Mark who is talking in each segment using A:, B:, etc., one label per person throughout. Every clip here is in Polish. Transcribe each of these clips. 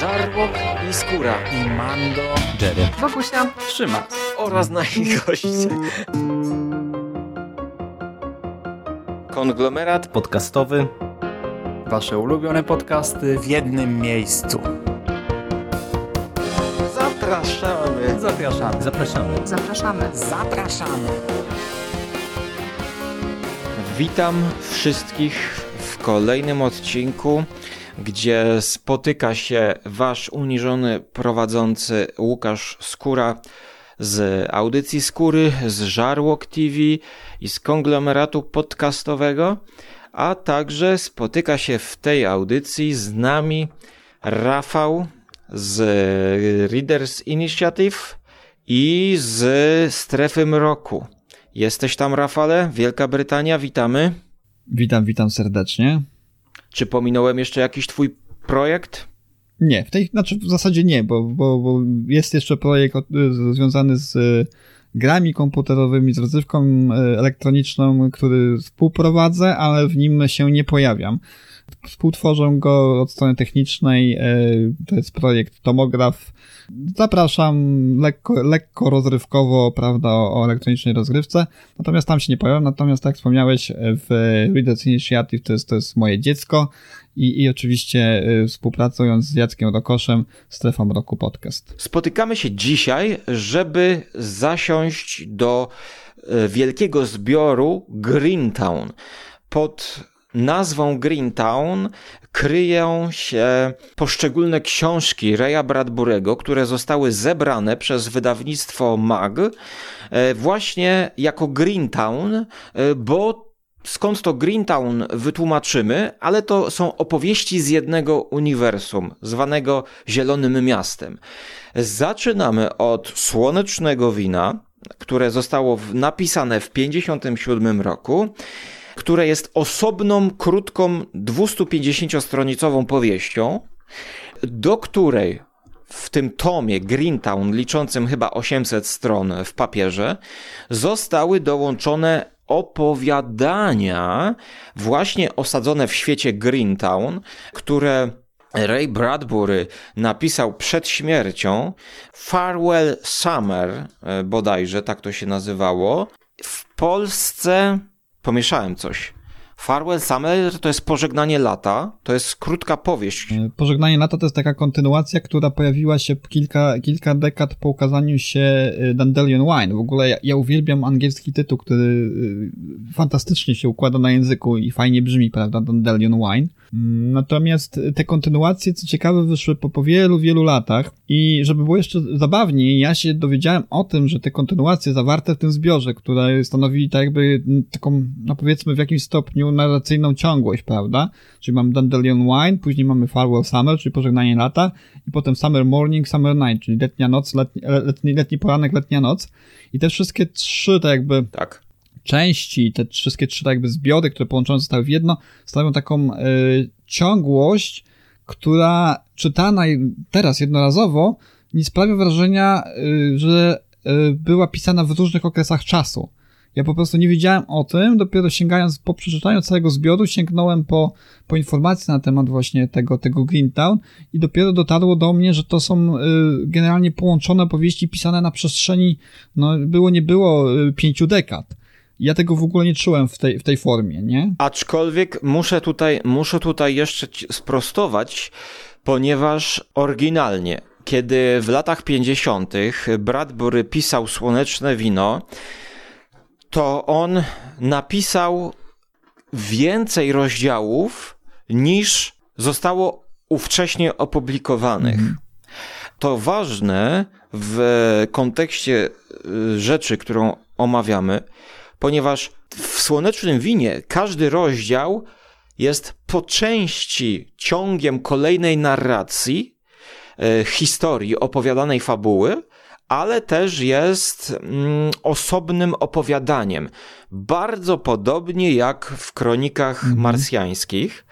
A: Żarłok i Skóra
B: i Mando,
C: Jerry,
D: Wokusia,
B: Trzyma
A: oraz nasi goście. Konglomerat
C: podcastowy.
B: Wasze ulubione podcasty w jednym miejscu.
A: Zapraszamy.
B: Zapraszamy.
C: Zapraszamy.
D: zapraszamy.
B: Zapraszamy.
A: Witam wszystkich w kolejnym odcinku, gdzie spotyka się wasz uniżony prowadzący Łukasz Skóra z audycji Skóry, z Żarłok TV i z konglomeratu podcastowego, a także spotyka się w tej audycji z nami Rafał z Readers Initiative i z Strefy Mroku. Jesteś tam, Rafale? Wielka Brytania, witamy.
E: Witam, witam serdecznie.
A: Czy pominąłem jeszcze jakiś twój projekt?
E: Nie, w tej, znaczy w zasadzie nie, bo, bo, bo jest jeszcze projekt od, związany z e, grami komputerowymi, z rozrywką e, elektroniczną, który współprowadzę, ale w nim się nie pojawiam. Współtworzę go od strony technicznej, e, to jest projekt Tomograf. Zapraszam lekko, lekko rozrywkowo, prawda, o, o elektronicznej rozgrywce, natomiast tam się nie pojawiam, natomiast tak jak wspomniałeś, w Readers Initiative to jest, to jest moje dziecko i, i oczywiście y, współpracując z Jackiem Rokoszem, Strefa Mroku Podcast.
A: Spotykamy się dzisiaj, żeby zasiąść do e, wielkiego zbioru Greentown. Pod nazwą Greentown kryją się poszczególne książki Raya Bradburego, które zostały zebrane przez wydawnictwo MAG e, właśnie jako Greentown, e, bo Skąd to Greentown wytłumaczymy, ale to są opowieści z jednego uniwersum, zwanego Zielonym Miastem. Zaczynamy od Słonecznego Wina, które zostało napisane w 1957 roku, które jest osobną, krótką, 250-stronicową powieścią, do której w tym tomie Greentown, liczącym chyba 800 stron w papierze, zostały dołączone opowiadania właśnie osadzone w świecie Greentown, które Ray Bradbury napisał przed śmiercią. Farewell Summer, e, bodajże tak to się nazywało. W Polsce pomieszałem coś. Farewell Summer to jest pożegnanie lata, to jest krótka powieść.
E: Pożegnanie lata to jest taka kontynuacja, która pojawiła się kilka, kilka dekad po ukazaniu się Dandelion Wine. W ogóle ja, ja uwielbiam angielski tytuł, który fantastycznie się układa na języku i fajnie brzmi, prawda, Dandelion Wine. Natomiast te kontynuacje, co ciekawe, wyszły po, po wielu, wielu latach i żeby było jeszcze zabawniej, ja się dowiedziałem o tym, że te kontynuacje zawarte w tym zbiorze, które stanowi tak jakby taką, no powiedzmy w jakimś stopniu narracyjną ciągłość, prawda? Czyli mamy Dandelion Wine, później mamy Farewell Summer, czyli pożegnanie lata i potem Summer Morning, Summer Night, czyli letnia noc, letni, letni, letni poranek, letnia noc i te wszystkie trzy tak jakby
A: tak
E: części, te wszystkie trzy tak jakby zbiory, które połączone zostały w jedno, stanowią taką y, ciągłość, która czytana teraz jednorazowo nie sprawia wrażenia, y, że y, była pisana w różnych okresach czasu. Ja po prostu nie wiedziałem o tym, dopiero sięgając po przeczytaniu całego zbioru, sięgnąłem po, po informacje na temat właśnie tego, tego Greentown i dopiero dotarło do mnie, że to są y, generalnie połączone powieści pisane na przestrzeni, no było nie było, y, pięciu dekad. Ja tego w ogóle nie czułem w tej, w tej formie, nie?
A: Aczkolwiek muszę tutaj, muszę tutaj jeszcze sprostować, ponieważ oryginalnie, kiedy w latach 50. Bradbury pisał Słoneczne Wino, to on napisał więcej rozdziałów niż zostało ówcześnie opublikowanych. Mm. To ważne w kontekście y, rzeczy, którą omawiamy, ponieważ w Słonecznym Winie każdy rozdział jest po części ciągiem kolejnej narracji, e, historii, opowiadanej fabuły, ale też jest mm, osobnym opowiadaniem. Bardzo podobnie jak w kronikach mhm. marsjańskich.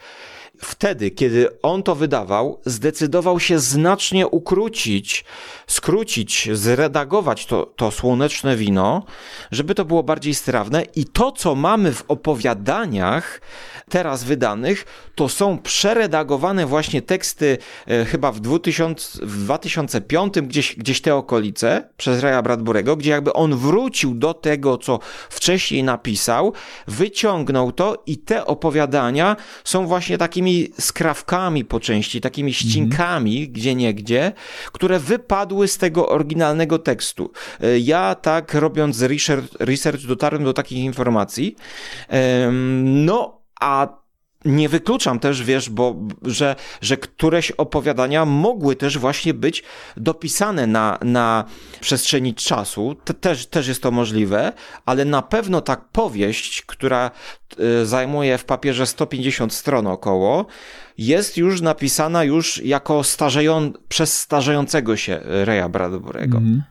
A: Wtedy, kiedy on to wydawał, zdecydował się znacznie ukrócić, skrócić, zredagować to, to słoneczne wino, żeby to było bardziej strawne. I to, co mamy w opowiadaniach teraz wydanych, to są przeredagowane właśnie teksty e, chyba w, 2000, w 2005, gdzieś, gdzieś te okolice, przez Raya Bradburego, gdzie jakby on wrócił do tego, co wcześniej napisał, wyciągnął to i te opowiadania są właśnie takimi skrawkami po części, takimi mhm. ścinkami, mm. gdzie niegdzie, które wypadły z tego oryginalnego tekstu. E, ja tak robiąc research, research dotarłem do takich informacji. No, a nie wykluczam też, wiesz, bo, że, że któreś opowiadania mogły też właśnie być dopisane na, na przestrzeni czasu. Te, też, też jest to możliwe, ale na pewno ta powieść, która y, zajmuje w papierze 150 stron około, jest już napisana już jako starzeją, przez starzejącego się Reya Bradbury'ego. Mm.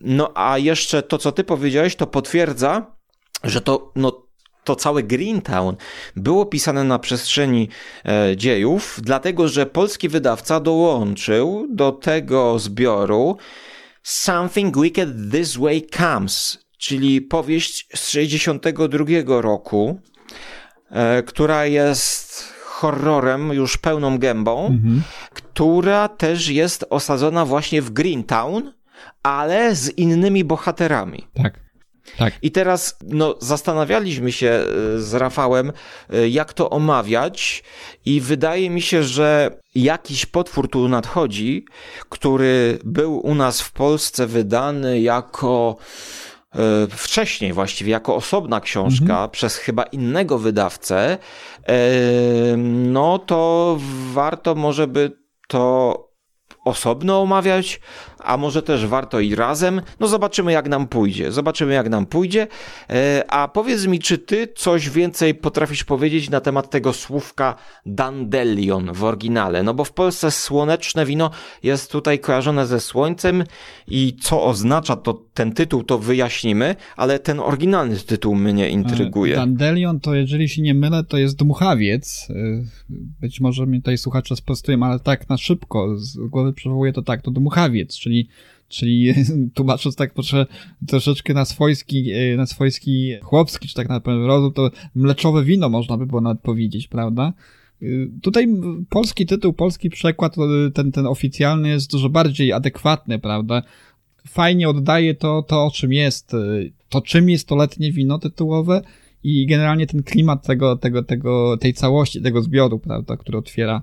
A: No a jeszcze to, co ty powiedziałeś, to potwierdza, że to, no, to całe Greentown było pisane na przestrzeni e, dziejów, dlatego że polski wydawca dołączył do tego zbioru Something Wicked This Way Comes, czyli powieść z 62 roku, e, która jest horrorem już pełną gębą, mhm. która też jest osadzona właśnie w Greentown, ale z innymi bohaterami.
E: Tak. Tak.
A: I teraz no, zastanawialiśmy się e, z Rafałem, e, jak to omawiać, i wydaje mi się, że jakiś potwór tu nadchodzi, który był u nas w Polsce wydany jako e, wcześniej właściwie jako osobna książka mhm. przez chyba innego wydawcę, no to warto może by to osobno omawiać, a może też warto i razem. No zobaczymy jak nam pójdzie. Zobaczymy jak nam pójdzie. E, a powiedz mi, czy ty coś więcej potrafisz powiedzieć na temat tego słówka dandelion w oryginale? No bo w Polsce słoneczne wino jest tutaj kojarzone ze słońcem i co oznacza to ten tytuł, to wyjaśnimy, ale ten oryginalny tytuł mnie intryguje.
E: Dandelion to, jeżeli się nie mylę, to jest dmuchawiec. E, być może mnie tutaj słuchacze sprostują, ale tak na szybko z głowy przywołuję to tak, to dmuchawiec, czyli Czyli tłumacząc tak proszę, troszeczkę na swojski, e, na swojski chłopski, czy tak na pewno rozum, to mleczowe wino można by było nawet powiedzieć, prawda? E, tutaj polski tytuł, polski przekład, e, ten, ten oficjalny jest dużo bardziej adekwatny, prawda? Fajnie oddaje to, to o czym jest, to czym jest to letnie wino tytułowe i generalnie ten klimat tego, tego, tego, tej całości, tego zbioru, prawda, który otwiera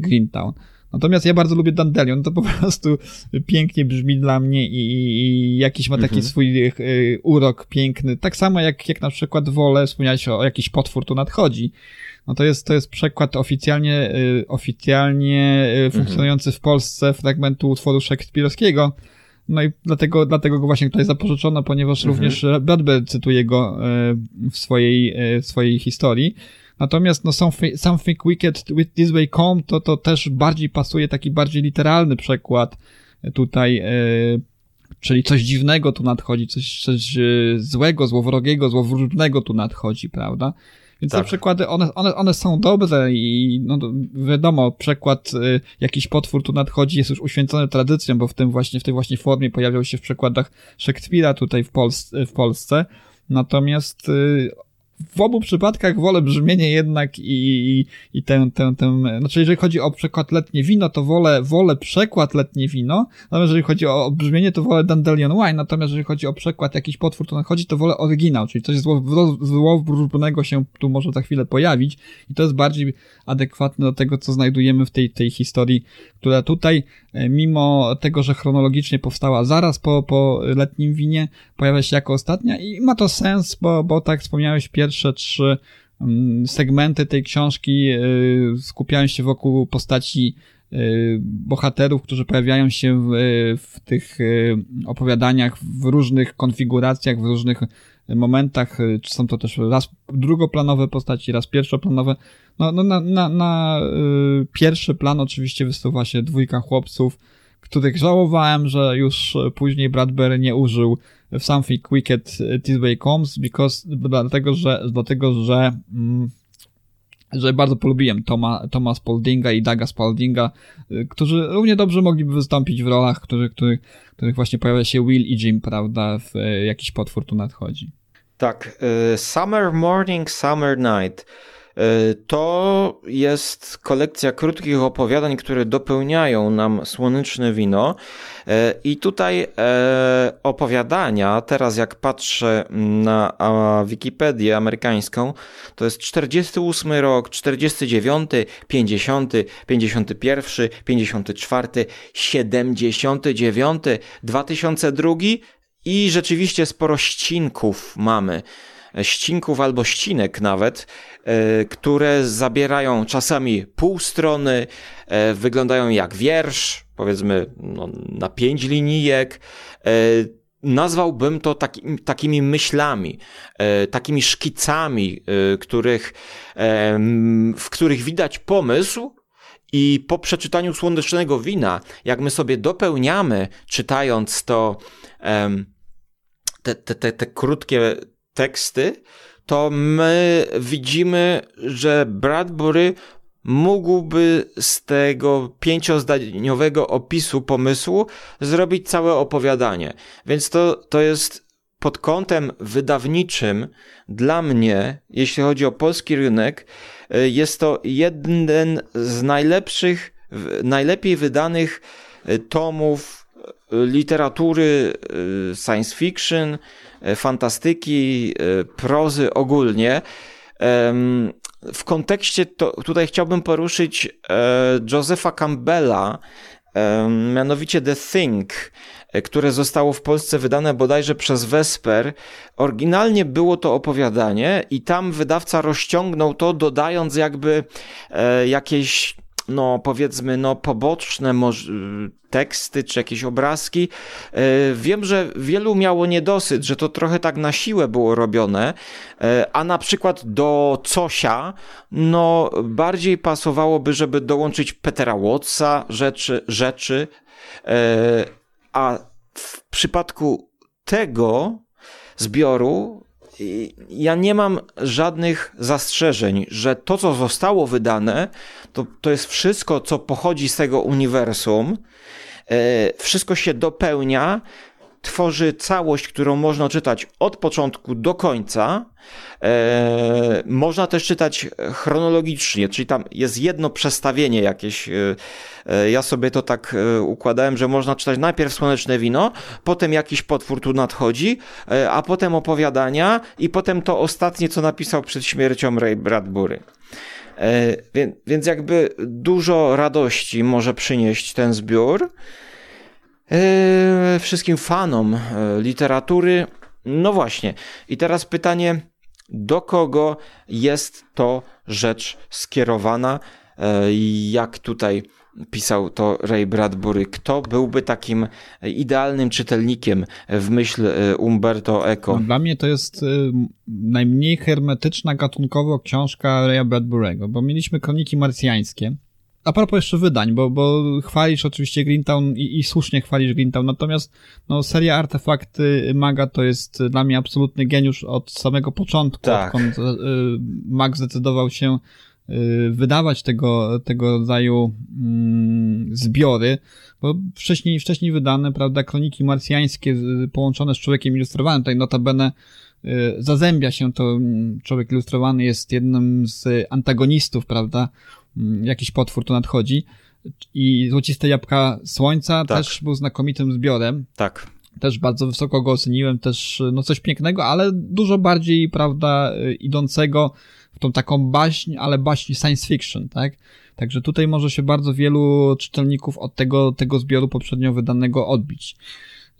E: Greentown. Natomiast ja bardzo lubię Dandelion, to po prostu pięknie brzmi dla mnie i, i jakiś ma taki mhm. swój y, urok piękny. Tak samo jak, jak na przykład wolę, wspomniałeś o, o jakiś potwór tu nadchodzi. No to jest, to jest przekład oficjalnie, y, oficjalnie y, mhm. funkcjonujący w Polsce fragmentu utworu szekspirowskiego. No i dlatego, dlatego go właśnie tutaj zapożyczono, ponieważ mhm. również Bradbury cytuje go w swojej, w swojej historii. Natomiast no Something Wicked with This Way Come to, to też bardziej pasuje, taki bardziej literalny przekład tutaj, e, czyli coś dziwnego tu nadchodzi, coś, coś e, złego, złowrogiego, złowróżnego tu nadchodzi, prawda? Więc tak. te przykłady, one, one, one są dobre i no, wiadomo, przekład y, jakiś potwór tu nadchodzi jest już uświęcony tradycją, bo w tym właśnie, w tej właśnie formie pojawiał się w przekładach Szekspira tutaj w, Polsce, w Polsce. Natomiast y, w obu przypadkach wolę brzmienie jednak i, i, i tę, tę, znaczy jeżeli chodzi o przekład letnie wino, to wolę, wolę przekład letnie wino, natomiast jeżeli chodzi o brzmienie, to wolę Dandelion Wine, natomiast jeżeli chodzi o przekład jakiś potwór, to nadchodzi, to wolę oryginał, czyli coś złowróżbnego się tu może za chwilę pojawić i to jest bardziej adekwatne do tego, co znajdujemy w tej, tej historii, która tutaj, e, mimo tego, że chronologicznie powstała zaraz po, po letnim winie, pojawia się jako ostatnia i ma to sens, bo, bo tak wspomniałeś, pierwsze trzy mm, segmenty tej książki e, skupiają się wokół postaci e, bohaterów, którzy pojawiają się w, w tych opowiadaniach w różnych konfiguracjach, w różnych momentach, y, czy są to też raz drugoplanowe postaci, raz pierwszoplanowe. No, no na, na, na y, pierwszy plan oczywiście wysuwa się dwójka chłopców, których żałowałem, że już później Bradbury nie użył w Something Wicked This Way Comes, because, dlatego, że, dlatego, że mm, że bardzo polubiłem Toma, Toma Spaldinga i Daga Spaldinga, y, którzy równie dobrze mogliby wystąpić w rolach, których, których, właśnie pojawia się Will i Jim, prawda, w y, jakiś potwór tu nadchodzi.
A: Tak, y, Summer Morning, Summer Night. E, to jest kolekcja krótkich opowiadań, które dopełniają nam słoneczne wino. E, I tutaj e, opowiadania, teraz jak patrzę na Wikipedię amerykańską, to jest 48 rok, 49, 50, 51, 54, 79, 2002 i rzeczywiście sporo ścinków mamy ścinków albo ścinek nawet, e, które zabierają czasami pół strony, e, wyglądają jak wiersz, powiedzmy no, na pięć linijek. E, nazwałbym to taki, takimi myślami, takimi szkicami, których, w których widać pomysł, i po przeczytaniu słonecznego wina, jak my sobie dopełniamy, czytając to, te, te, te, te krótkie teksty, to my widzimy, że Bradbury mógłby z tego pięciozdaniowego opisu pomysłu zrobić całe opowiadanie. Więc to, to jest pod kątem wydawniczym dla mnie, jeśli chodzi o polski rynek, y, jest to jeden z najlepszych, najlepiej wydanych y, tomów literatury science fiction, E, fantastyki, e, prozy ogólnie. W kontekście to, tutaj chciałbym poruszyć e, Josepha Campbella, mianowicie The Thing, które zostało w Polsce wydane bodajże przez Vesper. Oryginalnie było to opowiadanie i tam wydawca rozciągnął to, dodając jakby jakieś no powiedzmy, no poboczne teksty czy jakieś obrazki. E, wiem, że wielu miało niedosyt, że to trochę tak na siłę było robione, e, a na przykład do Cosia, no bardziej pasowałoby, żeby dołączyć Petera Watsa, rzeczy, rzeczy, a w przypadku tego zbioru ja nie mam żadnych zastrzeżeń, że to, co zostało wydane, to, to jest wszystko, co pochodzi z tego uniwersum, e, wszystko się dopełnia, tworzy całość, którą można czytać od początku do końca. E, można też czytać chronologicznie, czyli tam jest jedno przestawienie jakieś. E, e, ja sobie to tak układałem, że można czytać najpierw Słoneczne Wino, potem jakiś potwór tu nadchodzi, a potem opowiadania i potem to ostatnie, co napisał przed śmiercią Ray Bradbury. E, więc jakby dużo radości może przynieść ten zbiór. E, wszystkim fanom e, literatury. No właśnie. I teraz pytanie, do kogo jest to rzecz skierowana? Jak tutaj pisał to Ray Bradbury. Kto byłby takim idealnym czytelnikiem w myśl e, Umberto Eco?
E: Dla mnie to jest e, najmniej hermetyczna gatunkowo książka Raya Bradbury'ego, bo mieliśmy kroniki marsjańskie. A propos jeszcze wydań, bo, bo chwalisz oczywiście Greentown i, i słusznie chwalisz Greentown, natomiast no, seria Artefakty Maga to jest dla mnie absolutny geniusz od samego początku, tak. odkąd y, Mag zdecydował się Y, wydawać tego, tego rodzaju mm, zbiory, bo wcześniej, wcześniej wydane, prawda, kroniki marsjańskie połączone z człowiekiem ilustrowanym, tutaj notabene y, zazębia się to, mm, człowiek ilustrowany jest jednym z antagonistów, prawda, jakiś potwór tu nadchodzi i Złociste Jabłka Słońca tak. też był znakomitym zbiorem.
A: Tak.
E: Też bardzo wysoko go oceniłem, też no coś pięknego, ale dużo bardziej, prawda, y, idącego w tą taką baśń, ale baśń science fiction, tak? Także tutaj może się bardzo wielu czytelników od tego, tego zbioru poprzednio wydanego odbić.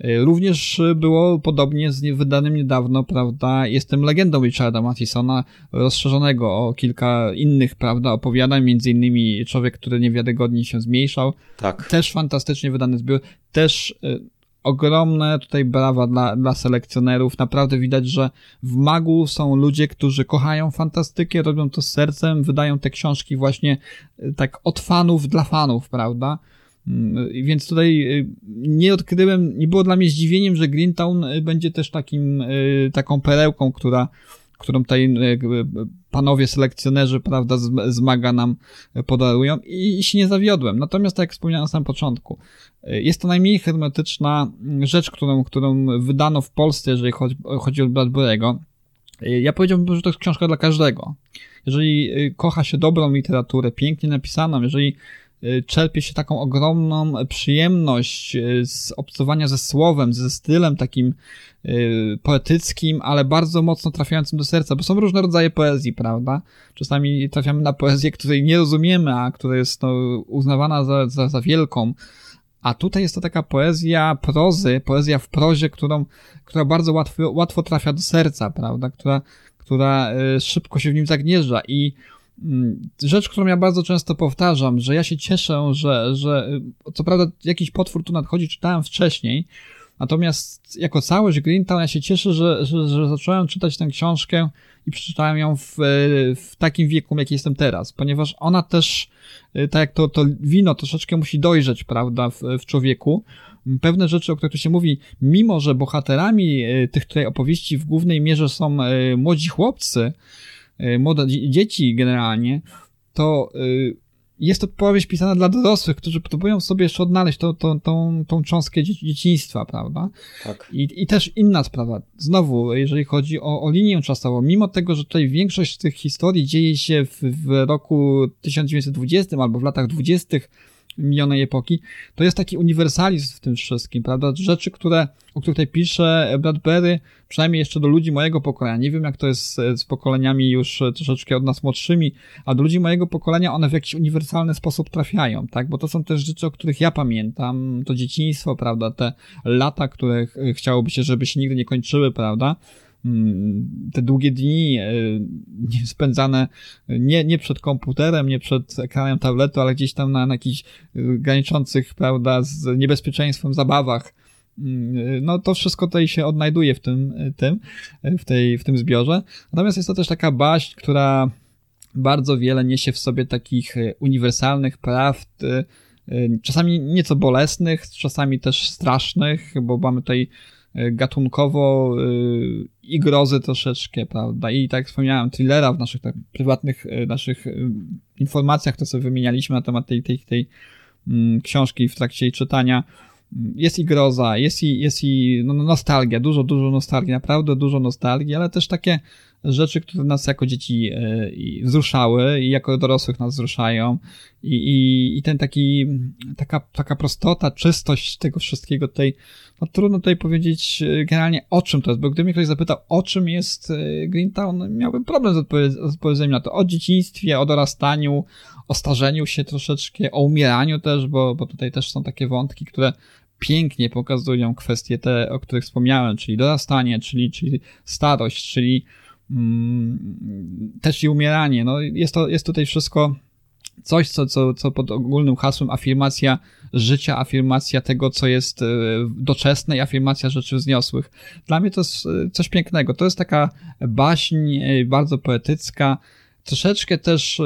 E: Y, również było podobnie z wydanym niedawno, prawda, Jestem legendą Richarda Mathisona, rozszerzonego o kilka innych, prawda, opowiadań, między innymi Człowiek, który niewiarygodnie się zmniejszał.
A: Tak.
E: Też fantastycznie wydany zbiór, też y, ogromne tutaj brawa dla, dla selekcjonerów. Naprawdę widać, że w Magu są ludzie, którzy kochają fantastykę, robią to z sercem, wydają te książki właśnie y, tak od fanów dla fanów, prawda? Mm, więc tutaj y, nie odkryłem, nie było dla mnie zdziwieniem, że Greentown y, będzie też takim, taką perełką, która którą tutaj panowie selekcjonerzy, prawda, zmaga nam podarują i, się nie zawiodłem. Natomiast, tak jak wspomniałem na samym początku, jest to najmniej hermetyczna rzecz, którą, którą wydano w Polsce, jeżeli chodzi, chodzi o Bradbury'ego. Ja powiedziałbym, że to jest książka dla każdego. Jeżeli kocha się dobrą literaturę, pięknie napisaną, jeżeli Y, czerpie się taką ogromną przyjemność y, z obcowania ze słowem, ze stylem takim y, poetyckim, ale bardzo mocno trafiającym do serca, bo są różne rodzaje poezji, prawda? Czasami trafiamy na poezję, której nie rozumiemy, a która jest no, uznawana za, za, za wielką. A tutaj jest to taka poezja prozy, poezja w prozie, którą, która bardzo łatwo, łatwo trafia do serca, prawda? Która, która szybko się w nim zagnieżdża i rzecz, którą ja bardzo często powtarzam, że ja się cieszę, że, że co prawda jakiś potwór tu nadchodzi, czytałem wcześniej, natomiast jako całość Greentown ja się cieszę, że, że, że zacząłem czytać tę książkę i przeczytałem ją w, w takim wieku, jaki jestem teraz, ponieważ ona też, tak jak to, to wino troszeczkę musi dojrzeć, prawda, w, w człowieku, pewne rzeczy, o których tu się mówi, mimo że bohaterami tych tutaj opowieści w głównej mierze są młodzi chłopcy, Y, młode dzieci generalnie, to y, jest to powieść pisana dla dorosłych, którzy próbują sobie jeszcze odnaleźć tą, tą, tą, tą cząstkę dzieciństwa, prawda? Tak. I, I też inna sprawa. Znowu, jeżeli chodzi o, o linię czasową, mimo tego, że tutaj większość tych historii dzieje się w, w roku 1920 albo w latach 20., minionej epoki, to jest taki uniwersalizm w tym wszystkim, prawda? Rzeczy, które, o których tutaj pisze Bradbury, przynajmniej jeszcze do ludzi mojego pokolenia. Nie wiem, jak to jest z pokoleniami już troszeczkę od nas młodszymi, a do ludzi mojego pokolenia one w jakiś uniwersalny sposób trafiają, tak? Bo to są też rzeczy, o których ja pamiętam, to dzieciństwo, prawda? Te lata, które chciałoby się, żeby się nigdy nie kończyły, prawda? Mm, te długie dni e, spędzane nie, nie przed komputerem, nie przed ekranem tabletu, ale gdzieś tam na, na jakichś e, graniczących, prawda, z niebezpieczeństwem zabawach. Mm, e, no to wszystko tutaj się odnajduje w tym, tym, w, tej, w tym zbiorze. Natomiast jest to też taka baść, która bardzo wiele niesie w sobie takich uniwersalnych prawd, czasami nieco bolesnych, czasami też strasznych, bo mamy tutaj E, gatunkowo e, i grozy troszeczkę, prawda? I tak wspomniałem, thrillera w naszych tak, prywatnych e, naszych informacjach, to sobie wymienialiśmy na temat tej, tej, tej mm, książki w trakcie jej czytania. Jest i groza, jest i, jest i no, nostalgia, dużo, dużo nostalgii, naprawdę dużo nostalgii, ale też takie rzeczy, które nas jako dzieci e, wzruszały i jako dorosłych nas wzruszają. I, i, i ten taki, taka, taka prostota, czystość tego wszystkiego tutaj, no trudno tutaj powiedzieć e, generalnie o czym to jest, bo gdyby mnie ktoś zapytał o czym jest e, Greentown, miałbym problem z, odpowiedz z odpowiedzeniem na to, o dzieciństwie, o dorastaniu, o starzeniu się troszeczkę, o umieraniu też, bo, bo tutaj też są takie wątki, które pięknie pokazują kwestie te, o których wspomniałem, czyli dorastanie, czyli, czyli starość, czyli też i umieranie. No, jest, to, jest tutaj wszystko coś, co, co, co pod ogólnym hasłem afirmacja życia, afirmacja tego, co jest e, doczesne i afirmacja rzeczy wzniosłych. Dla mnie to jest e, coś pięknego. To jest taka baśń e, bardzo poetycka, troszeczkę też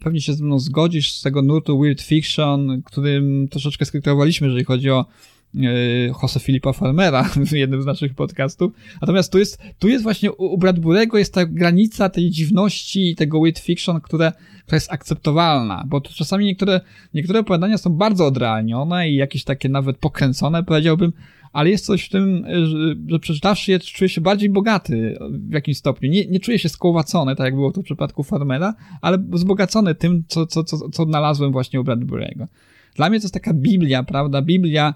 E: pewnie się ze mną zgodzisz z tego nurtu Weird Fiction, którym troszeczkę skrytykowaliśmy, jeżeli chodzi o Jose Filipa Farmera w jednym z naszych podcastów. Natomiast tu jest, tu jest właśnie u Bradburego jest ta granica tej dziwności i tego weird fiction, które, która jest akceptowalna, bo czasami niektóre, niektóre opowiadania są bardzo odrealnione i jakieś takie nawet pokręcone, powiedziałbym, ale jest coś w tym, że, przeczytawszy je, czuję się bardziej bogaty w jakimś stopniu. Nie, nie czuję się skołowacony, tak jak było to w przypadku Farmera, ale wzbogacony tym, co, co, co, co odnalazłem właśnie u Bradbury'ego. Dla mnie to jest taka Biblia, prawda? Biblia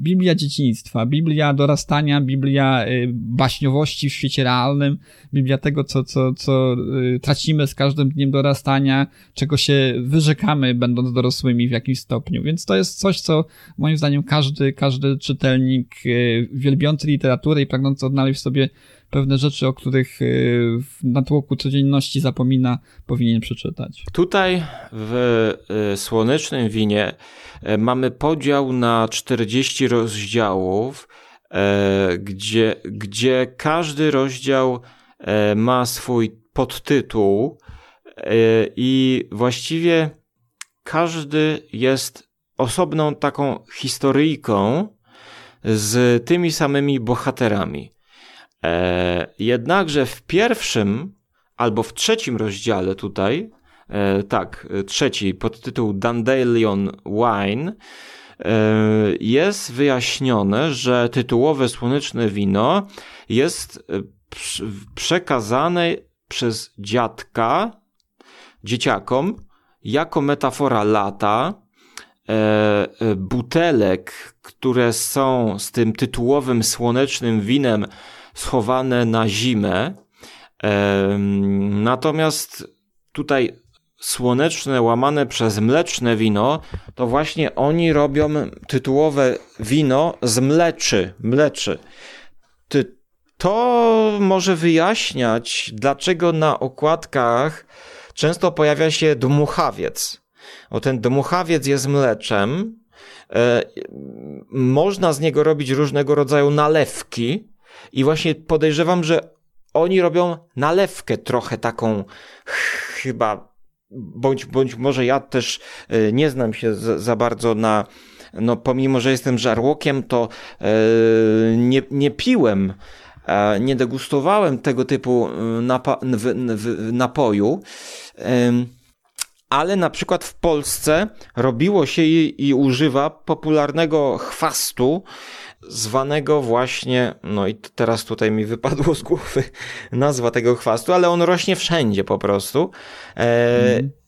E: Biblia dzieciństwa, Biblia dorastania, Biblia y, baśniowości w świecie realnym, Biblia tego, co, co, co y, tracimy z każdym dniem dorastania, czego się wyrzekamy, będąc dorosłymi w jakimś stopniu. Więc to jest coś, co moim zdaniem każdy, każdy czytelnik y, wielbiący literaturę i pragnący odnaleźć sobie pewne rzeczy, o których y, w natłoku codzienności zapomina, powinien przeczytać.
A: Tutaj w y, Słonecznym Winie y, mamy podział na 40 rozdziałów, gdzie, gdzie każdy rozdział ma swój podtytuł i właściwie każdy jest osobną taką historyjką z tymi samymi bohaterami. E, jednakże w pierwszym albo w trzecim rozdziale tutaj, e, tak, trzeci, pod tytuł Dandelion Wine, e, jest wyjaśnione, że tytułowe słoneczne wino jest e, przekazane przez dziadka dzieciakom jako metafora lata, e, e, butelek, które są z tym tytułowym słonecznym winem schowane na zimę. Natomiast tutaj słoneczne łamane przez mleczne wino, to właśnie oni robią tytułowe wino z mleczy, mleczy. To może wyjaśniać, dlaczego na okładkach często pojawia się dmuchawiec. O ten dmuchawiec jest mleczem. E, można z niego robić różnego rodzaju nalewki i właśnie podejrzewam, że oni robią nalewkę trochę taką chyba bądź, bądź może ja też e, nie znam się za, za bardzo na no pomimo, że jestem żarłokiem, to e, nie, nie piłem nie degustowałem tego typu e, napa napoju, ale na przykład w Polsce robiło się i, i używa popularnego chwastu, zwanego właśnie, no i teraz tutaj mi wypadło z głowy nazwa tego chwastu, ale on rośnie wszędzie po prostu. E, mm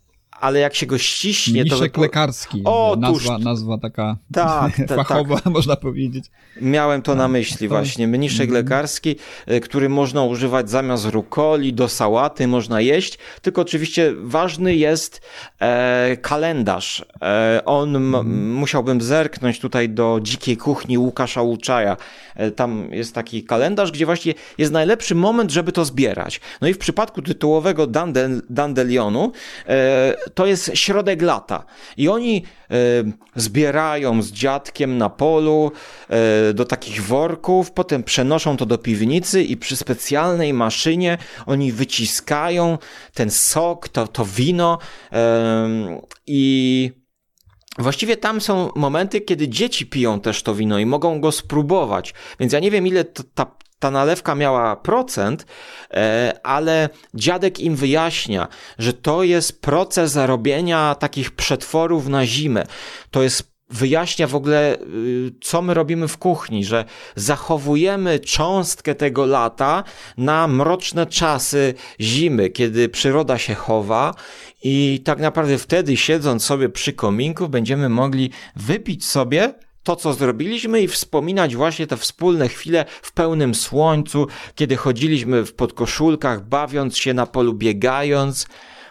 A: ale jak się go ściśnie,
E: Mniszek to... lekarski. O, nazwa, tuż... nazwa taka tak, ta, fachowa, tak. można powiedzieć.
A: Miałem to na tak, myśli to... właśnie. Mniszek mm. lekarski, e, który można używać zamiast rukoli, do sałaty można jeść, tylko oczywiście ważny jest e, kalendarz. E, on, mm. musiałbym zerknąć tutaj do dzikiej kuchni Łukasza Łuczaja. E, tam jest taki kalendarz, gdzie właśnie jest najlepszy moment, żeby to zbierać. No i w przypadku tytułowego Dandel, Dandelionu e, to jest środek lata. I oni e, zbierają z dziadkiem na polu e, do takich worków, potem przenoszą to do piwnicy i przy specjalnej maszynie oni wyciskają ten sok, to, to wino i Właściwie tam są momenty, kiedy dzieci piją też to wino i mogą go spróbować. Więc ja nie wiem, ile to, ta ta nalewka miała procent, e, ale dziadek im wyjaśnia, że to jest proces robienia takich przetworów na zimę. To jest wyjaśnia w ogóle, y, co my robimy w kuchni, że zachowujemy cząstkę tego lata na mroczne czasy zimy, kiedy przyroda się chowa i tak naprawdę wtedy siedząc sobie przy kominku będziemy mogli wypić sobie to, co zrobiliśmy i wspominać właśnie te wspólne chwile w pełnym słońcu, kiedy chodziliśmy w podkoszulkach, bawiąc się na polu, biegając.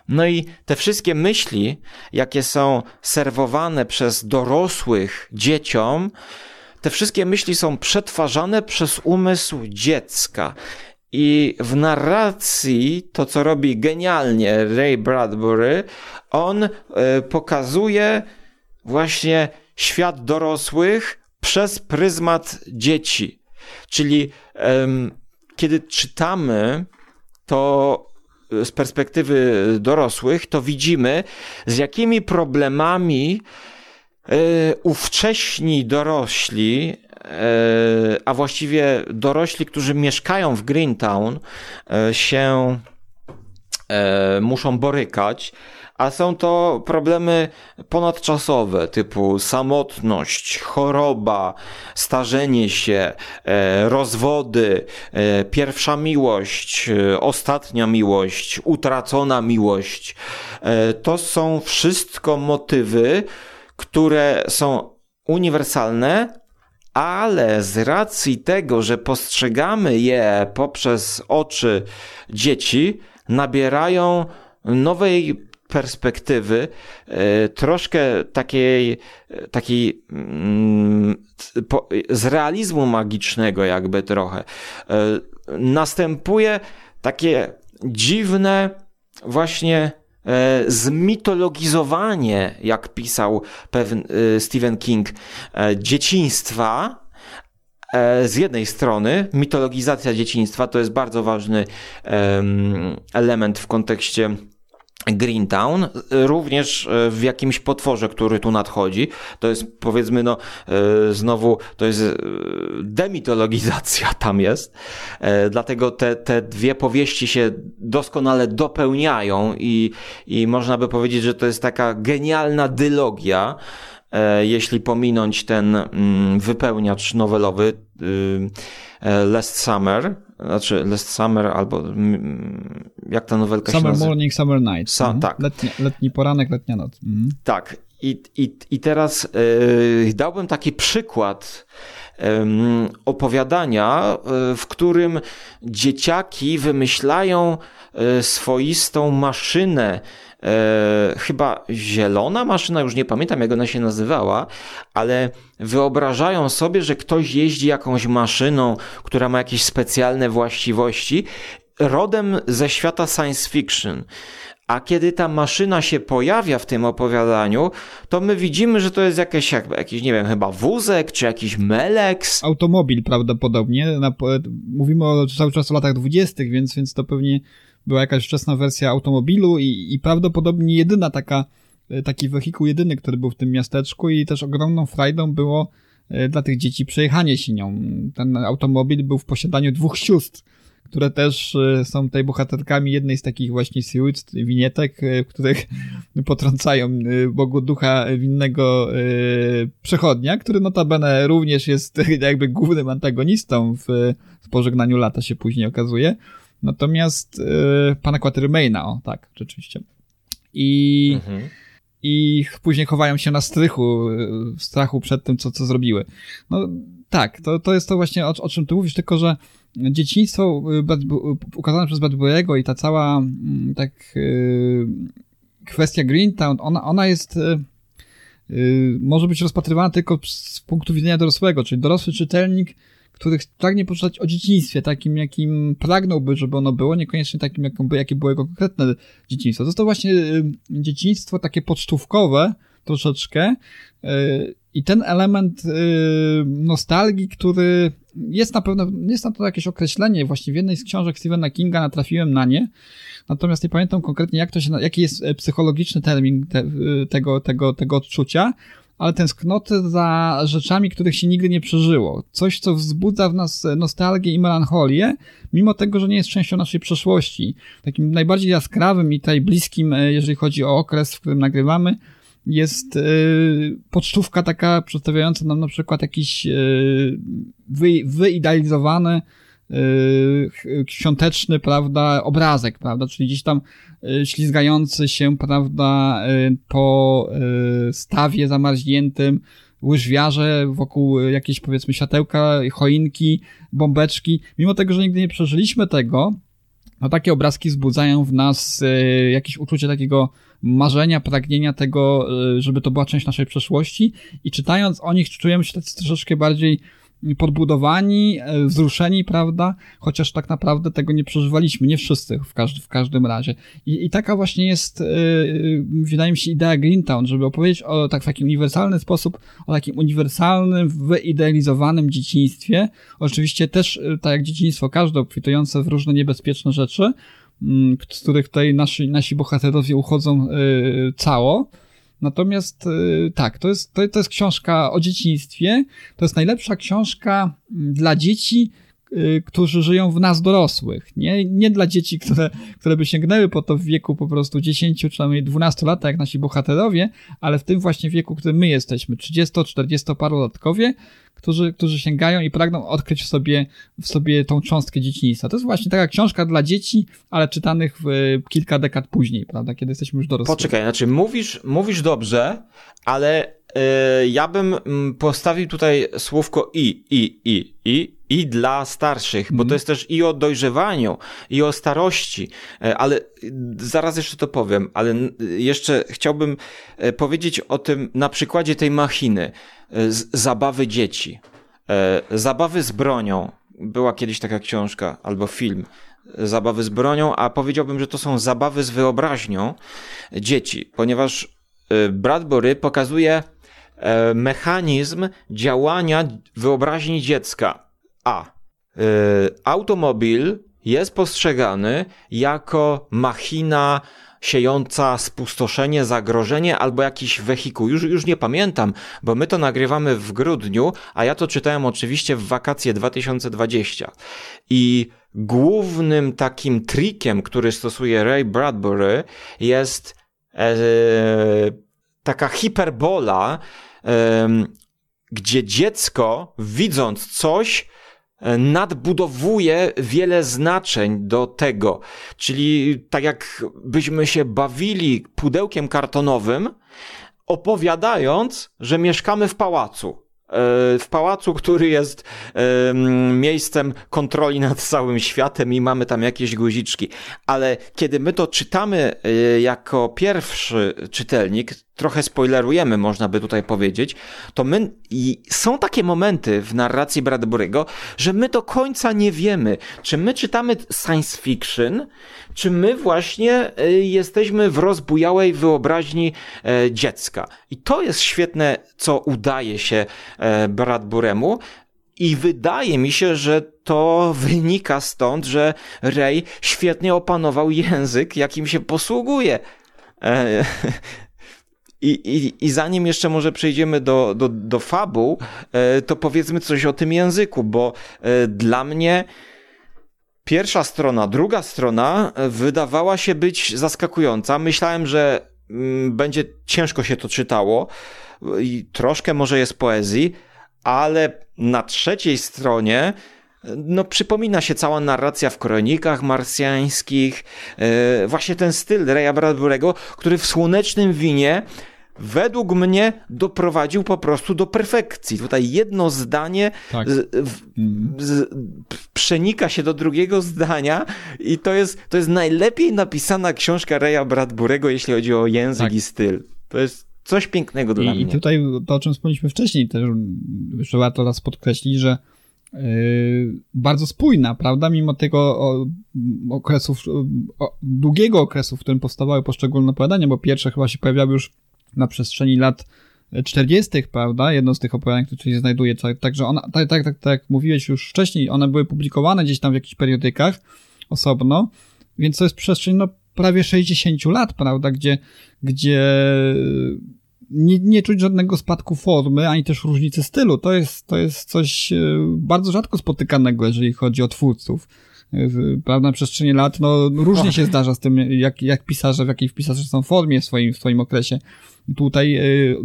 A: No i te wszystkie myśli, jakie są serwowane przez dorosłych dzieciom, te wszystkie myśli są przetwarzane przez umysł dziecka. I w narracji, to co robi genialnie Ray Bradbury, on y, pokazuje właśnie świat dorosłych przez pryzmat dzieci. Czyli um, kiedy czytamy to z perspektywy dorosłych, to widzimy, z jakimi problemami e, ówcześni dorośli, e, a właściwie dorośli, którzy mieszkają w Greentown, e, się muszą borykać a są to problemy ponadczasowe, typu samotność, choroba, starzenie się, e, rozwody, e, pierwsza miłość, e, ostatnia miłość, utracona miłość. To są wszystko motywy, które są uniwersalne, ale z racji tego, że postrzegamy je poprzez oczy dzieci, nabierają nowej perspektywy, e, troszkę takiej, takiej mm, z realizmu magicznego jakby trochę, e, następuje takie dziwne właśnie e, zmitologizowanie, jak pisał Stephen King, dzieciństwa, z jednej strony mitologizacja dzieciństwa to jest bardzo ważny element w kontekście Greentown, również e, w jakimś potworze, który tu nadchodzi. To jest powiedzmy, no e, znowu to jest e, demitologizacja tam jest. Dlatego te, te dwie powieści się doskonale dopełniają i, i można by powiedzieć, że to jest taka genialna dylogia, jeśli pominąć ten mm, wypełniacz nowelowy Last Summer, znaczy Last Summer albo mm, jak ta nowelka
E: summer
A: się nazywa?
E: Morning, Summer Night.
A: Sa, mhm. Tak.
E: Letni, letni, poranek, letnia noc. Mhm.
A: Tak. I, i, i teraz yy, dałbym taki przykład opowiadania, y, w którym dzieciaki wymyślają y, swoistą maszynę e, chyba zielona maszyna, już nie pamiętam jak ona się nazywała, ale wyobrażają sobie, że ktoś jeździ jakąś maszyną, która ma jakieś specjalne właściwości, rodem ze świata science fiction. A kiedy ta maszyna się pojawia w tym opowiadaniu, to my widzimy, że to jest jakiś, jakiś nie wiem, chyba wózek, czy jakiś meleks.
E: Automobil prawdopodobnie. Na, mówimy o, cały czas o latach dwudziestych, więc, więc to pewnie była jakaś wczesna wersja automobilu i, i prawdopodobnie jedyna taka, e, taki wehikuł jedyny, który był w tym miasteczku i też ogromną frajdą było e, dla tych dzieci przejechanie się nią. Ten automobil był w posiadaniu dwóch sióstr, które też e, są tutaj bohaterkami jednej z takich właśnie siłów, winietek, w których potrącają Bogu ducha winnego przechodnia, który notabene również jest jakby głównym antagonistą w, w pożegnaniu lata się później okazuje. Natomiast pana Quatermaina, o tak, rzeczywiście. I, mhm. i później chowają się na strychu, y, w strachu przed tym, co, co zrobiły. No tak, to, to jest to właśnie, o, o czym ty mówisz, tylko że dzieciństwo y, y, ukazane przez Bradbury'ego i ta cała mm, tak kwestia Greentown, ona, ona jest może być rozpatrywana tylko z punktu widzenia dorosłego, czyli dorosły czytelnik których pragnie poczytać o dzieciństwie, takim jakim pragnąłby, żeby ono było, niekoniecznie takim, jakim, jakie było jego konkretne dzieciństwo. To jest to właśnie y, dzieciństwo takie pocztówkowe troszeczkę y, i ten element y, nostalgii, który jest na pewno, jest na to jakieś określenie, właśnie w jednej z książek Stephena Kinga natrafiłem na nie, natomiast nie pamiętam konkretnie, jak to się, jaki jest psychologiczny termin te, tego, tego, tego odczucia, ale tęsknoty za rzeczami, których się nigdy nie przeżyło. Coś, co wzbudza w nas nostalgię i melancholię, mimo tego, że nie jest częścią naszej przeszłości. Takim najbardziej jaskrawym i tutaj bliskim, e, jeżeli chodzi o okres, w którym nagrywamy, jest pocztówka taka przedstawiająca nam na przykład jakiś wy, wyidealizowany yy, świąteczny, prawda, obrazek, prawda, czyli gdzieś tam Y, ślizgający się, prawda, y, po y, stawie zamarzniętym, łyżwiarze wokół jakieś powiedzmy światełka, choinki, bombeczki. Mimo tego, że nigdy nie przeżyliśmy tego, no takie obrazki wzbudzają w nas jakieś uczucie takiego marzenia, pragnienia tego, żeby to była część naszej przeszłości i czytając o nich czujemy się troszeczkę bardziej podbudowani, e, wzruszeni, prawda? Chociaż tak naprawdę tego nie przeżywaliśmy, nie wszyscy w, każdy, w każdym razie. I, I taka właśnie jest, yy, wydaje mi się, idea Greentown, żeby opowiedzieć o tak w taki uniwersalny sposób, o takim uniwersalnym, wyidealizowanym dzieciństwie. Oczywiście też, tak jak dzieciństwo, każde obfitujące w różne niebezpieczne rzeczy, yy, z których tutaj nasi, nasi bohaterowie uchodzą yy, cało, Natomiast y, tak, to jest, to, to jest książka o dzieciństwie. To jest najlepsza książka mm, dla dzieci, którzy żyją w nas dorosłych. Nie, nie dla dzieci, które, które by sięgnęły po to w wieku po prostu 10 czy przynajmniej 12 lat, jak nasi bohaterowie, ale w tym właśnie wieku, którym my jesteśmy, 30-40 parolatkowie, którzy, którzy sięgają i pragną odkryć w sobie, w sobie tą cząstkę dzieciństwa. To jest właśnie taka książka dla dzieci, ale czytanych w, kilka dekad później, prawda, kiedy jesteśmy już dorosły.
A: Poczekaj, znaczy mówisz, mówisz dobrze, ale ja bym mm, postawił tutaj słówko i, i, i, i, i dla starszych, bo to mhm. jest też i o dojrzewaniu, i o starości, e, ale zaraz jeszcze to powiem, ale jeszcze chciałbym e, powiedzieć o tym na przykładzie tej machiny, e, z zabawy dzieci, zabawy z bronią. Była kiedyś taka książka albo film zabawy z bronią, a powiedziałbym, że to są zabawy z wyobraźnią dzieci, ponieważ Bradbury pokazuje mechanizm działania wyobraźni dziecka. A. Y, automobil jest postrzegany jako machina siejąca spustoszenie, zagrożenie albo jakiś wehikuł. Już, już nie pamiętam, bo my to nagrywamy w grudniu, a ja to czytałem oczywiście w wakacje 2020. I głównym takim trikiem, który stosuje Ray Bradbury jest e, taka hiperbola, e, gdzie dziecko widząc coś, E, nadbudowuje wiele znaczeń do tego. Czyli tak jak byśmy się bawili pudełkiem kartonowym, opowiadając, że mieszkamy w pałacu. E, w pałacu, który jest miejscem kontroli nad całym światem i mamy tam jakieś guziczki. Ale kiedy my to czytamy e, jako pierwszy czytelnik, trochę spoilerujemy, można by tutaj powiedzieć, to my i są takie momenty w narracji Bradbury'ego, że my do końca nie wiemy, czy my czytamy science fiction, czy my właśnie e, jesteśmy w rozbujałej wyobraźni e, dziecka. I to jest świetne, co udaje się e, Bradburemu. I wydaje mi się, że to wynika stąd, że Ray świetnie opanował język, jakim się posługuje. I, i, I zanim jeszcze może przejdziemy do, do, do fabuł, to powiedzmy coś o tym języku, bo dla mnie Pierwsza strona, druga strona e, wydawała się być zaskakująca. Myślałem, że mm, będzie ciężko się to czytało i troszkę może jest poezji, ale na trzeciej stronie e, no, przypomina się cała narracja w kronikach marsjańskich, yy, właśnie ten styl Raya Bradbury'ego, który w Słonecznym Winie według mnie doprowadził po prostu do perfekcji. Tutaj jedno zdanie tak. z, z, przenika się do drugiego zdania i to jest, to jest najlepiej napisana książka Raya Bradburego, jeśli chodzi o język tak. i styl. To jest coś pięknego dla
E: I,
A: mnie.
E: I tutaj to, o czym wspomnieliśmy wcześniej, też jeszcze warto raz podkreślić, że yy, bardzo spójna, prawda, mimo tego o, okresów, o, długiego okresu, w którym powstawały poszczególne opowiadania, bo pierwsze chyba się pojawiały już na przestrzeni lat 40., prawda? Jedno z tych opowiadań, które się znajduje. Także ona, tak, tak, tak, tak jak mówiłeś już wcześniej, one były publikowane gdzieś tam w jakichś periodykach osobno, więc to jest przestrzeń no, prawie 60 lat, prawda? Gdzie, gdzie nie, nie czuć żadnego spadku formy, ani też różnicy stylu. To jest, to jest coś e, bardzo rzadko spotykanego, jeżeli chodzi o twórców prawda, na przestrzeni lat, no różnie się zdarza z tym, jak, jak pisarze, w jakiej pisarze są w formie w swoim, w swoim okresie. Tutaj y,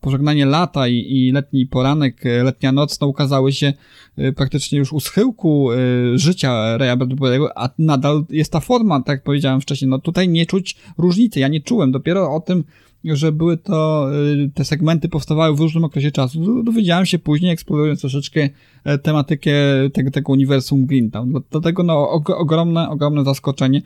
E: pożegnanie lata i, i letni poranek, y, letnia noc, no ukazały się y, praktycznie już u schyłku życia Raya Bradbury'ego, a nadal jest ta forma, tak jak powiedziałem wcześniej, no tutaj nie czuć różnicy, ja nie czułem, dopiero o tym że były to, te segmenty powstawały w różnym okresie czasu. Dowiedziałem się później, eksplorując troszeczkę e, tematykę tego, tego uniwersum Greentown. Dlatego no, ogromne, ogromne zaskoczenie.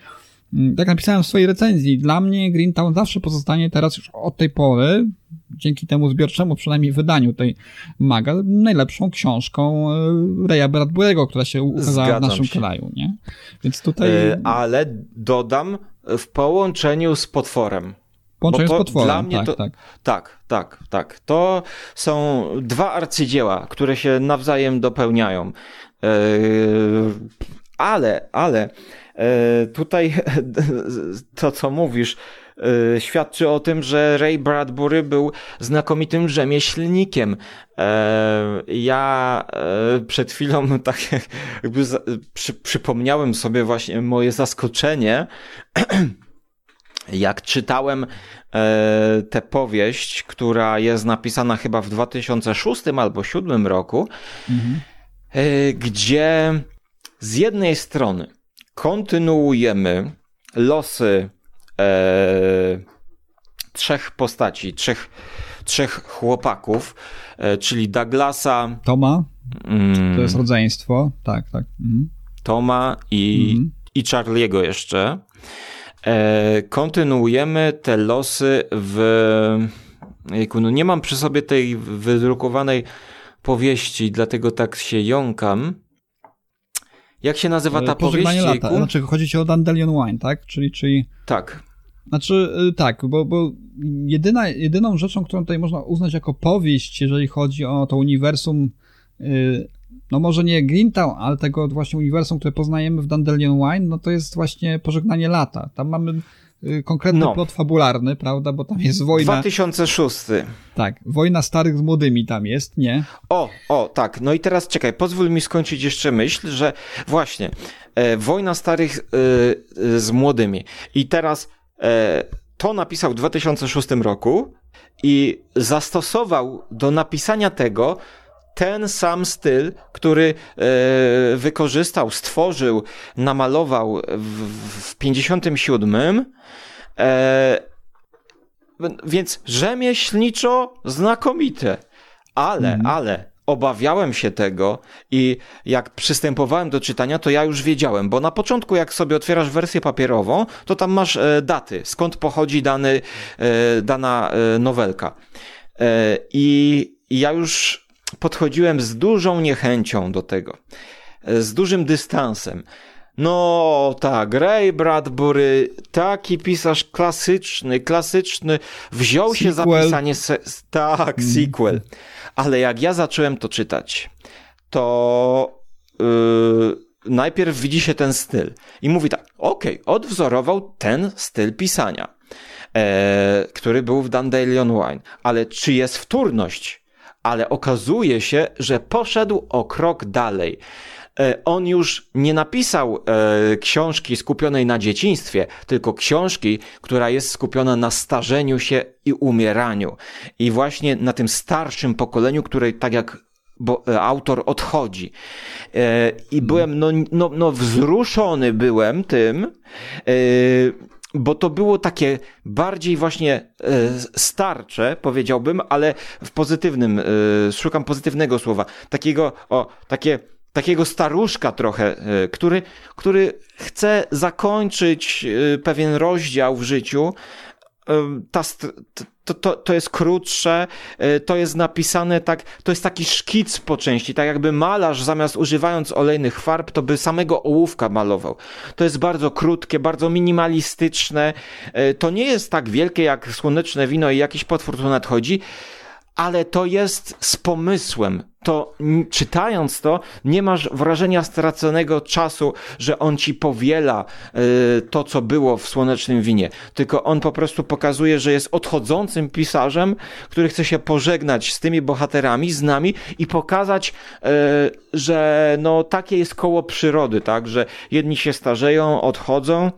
E: Tak napisałem w swojej recenzji. Dla mnie Greentown zawsze pozostanie teraz już od tej pory, dzięki temu zbiorczemu przynajmniej wydaniu tej maga, najlepszą książką e, Raya Bradbury'ego, która się ukazała Zgadzam w naszym się. kraju, nie?
A: Więc tutaj... E, ale dodam w połączeniu z potworem.
E: Połączenie z potworem, dla mnie tak, to, tak.
A: Tak, tak, tak. To są dwa arcydzieła, które się nawzajem dopełniają. E, ale, ale e, tutaj to, co mówisz, e, świadczy o tym, że Ray Bradbury był znakomitym rzemieślnikiem. Ja przed chwilą tak jakby przypomniałem sobie właśnie moje zaskoczenie jak czytałem e, tę powieść, która jest napisana chyba w 2006 albo 2007 roku, mhm. e, gdzie z jednej strony kontynuujemy losy e, trzech postaci, trzech, trzech chłopaków, e, czyli Douglasa.
E: Toma, mm, to jest rodzeństwo, tak, tak. Mhm.
A: Toma i, mhm. i Charlie'ego jeszcze. E, kontynuujemy te losy w. Jejku, no nie mam przy sobie tej wydrukowanej powieści, dlatego tak się jąkam. Jak się nazywa ta Pożegnanie powieść?
E: Lata. Znaczy, chodzi ci o Dandelion Wine, tak? Czyli, czyli...
A: Tak.
E: Znaczy, y, tak, bo, bo jedyna, jedyną rzeczą, którą tutaj można uznać jako powieść, jeżeli chodzi o to uniwersum y, no może nie Greentown, ale tego właśnie uniwersum, które poznajemy w Dandelion Wine, no to jest właśnie Pożegnanie Lata. Tam mamy konkretny no. plot fabularny, prawda, bo tam jest wojna...
A: 2006.
E: Tak, wojna starych z młodymi tam jest, nie?
A: O, o, tak, no i teraz czekaj, pozwól mi skończyć jeszcze myśl, że właśnie, e, wojna starych e, z młodymi i teraz e, to napisał w 2006 roku i zastosował do napisania tego ten sam styl, który e, wykorzystał, stworzył, namalował w, w 57. E, więc rzemieślniczo znakomite. Ale, mm. ale obawiałem się tego i jak przystępowałem do czytania, to ja już wiedziałem, bo na początku jak sobie otwierasz wersję papierową, to tam masz e, daty, skąd pochodzi dany, e, dana nowelka. I ja już podchodziłem z dużą niechęcią do tego, z dużym dystansem. No tak, Ray Bradbury, taki pisarz klasyczny, klasyczny, wziął sequel. się za pisanie, se- tak, mm. sequel. Ale jak ja zacząłem to czytać, to yy, najpierw widzi się ten styl i mówi tak, okej, okay, odwzorował ten styl pisania, e, który był w Dandelion Wine, ale czy jest wtórność? Ale okazuje się, że poszedł o krok dalej. E, on już nie napisał e, książki skupionej na dzieciństwie, tylko książki, która jest skupiona na starzeniu się i umieraniu. I właśnie na tym starszym pokoleniu, które tak jak bo e, autor odchodzi. I byłem, no, no, no wzruszony byłem tym, bo to było takie bardziej właśnie starcze, powiedziałbym, ale w pozytywnym, szukam pozytywnego słowa, takiego, o, takie takiego staruszka trochę, e, który, który chce zakończyć e, pewien rozdział w życiu. E, ta, to, to, to jest krótsze, to jest napisane tak, to jest taki szkic po części, tak jakby malarz zamiast używając olejnych farb, to by samego ołówka malował. To jest bardzo krótkie, bardzo minimalistyczne, to nie jest tak wielkie jak słoneczne wino i jakiś potwór tu nadchodzi, ale to jest z pomysłem. To czytając to, nie masz wrażenia straconego czasu, że on ci powiela y, to, co było w słonecznym winie. Tylko on po prostu pokazuje, że jest odchodzącym pisarzem, który chce się pożegnać z tymi bohaterami, z nami i pokazać, y, że no takie jest koło przyrody, tak? Że jedni się starzeją, odchodzą,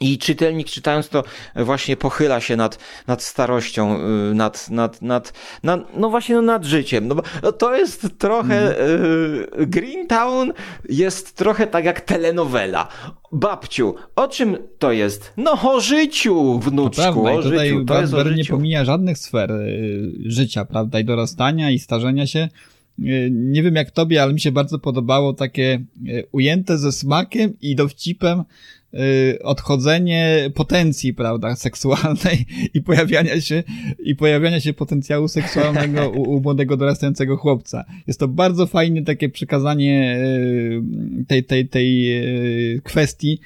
A: i czytelnik czytając to właśnie pochyla się nad, nad starością, y, nad, nad, nad, nad no właśnie no nad życiem. No, no to jest trochę, mm. y, Greentown jest trochę tak jak telenowela. Babciu, o czym to jest? No o życiu, wnuczku, to prawda, o
E: tutaj
A: życiu. To jest o
E: życiu. nie pomija żadnych sfer y, życia, prawda, i dorastania, i starzenia się. Y, nie wiem jak tobie, ale mi się bardzo podobało takie y, ujęte ze smakiem i dowcipem odchodzenie potencji, prawda, seksualnej i pojawiania się, i pojawiania się potencjału seksualnego u, u młodego dorastającego chłopca. Jest to bardzo fajne takie przekazanie y, tej, tej, tej y, kwestii,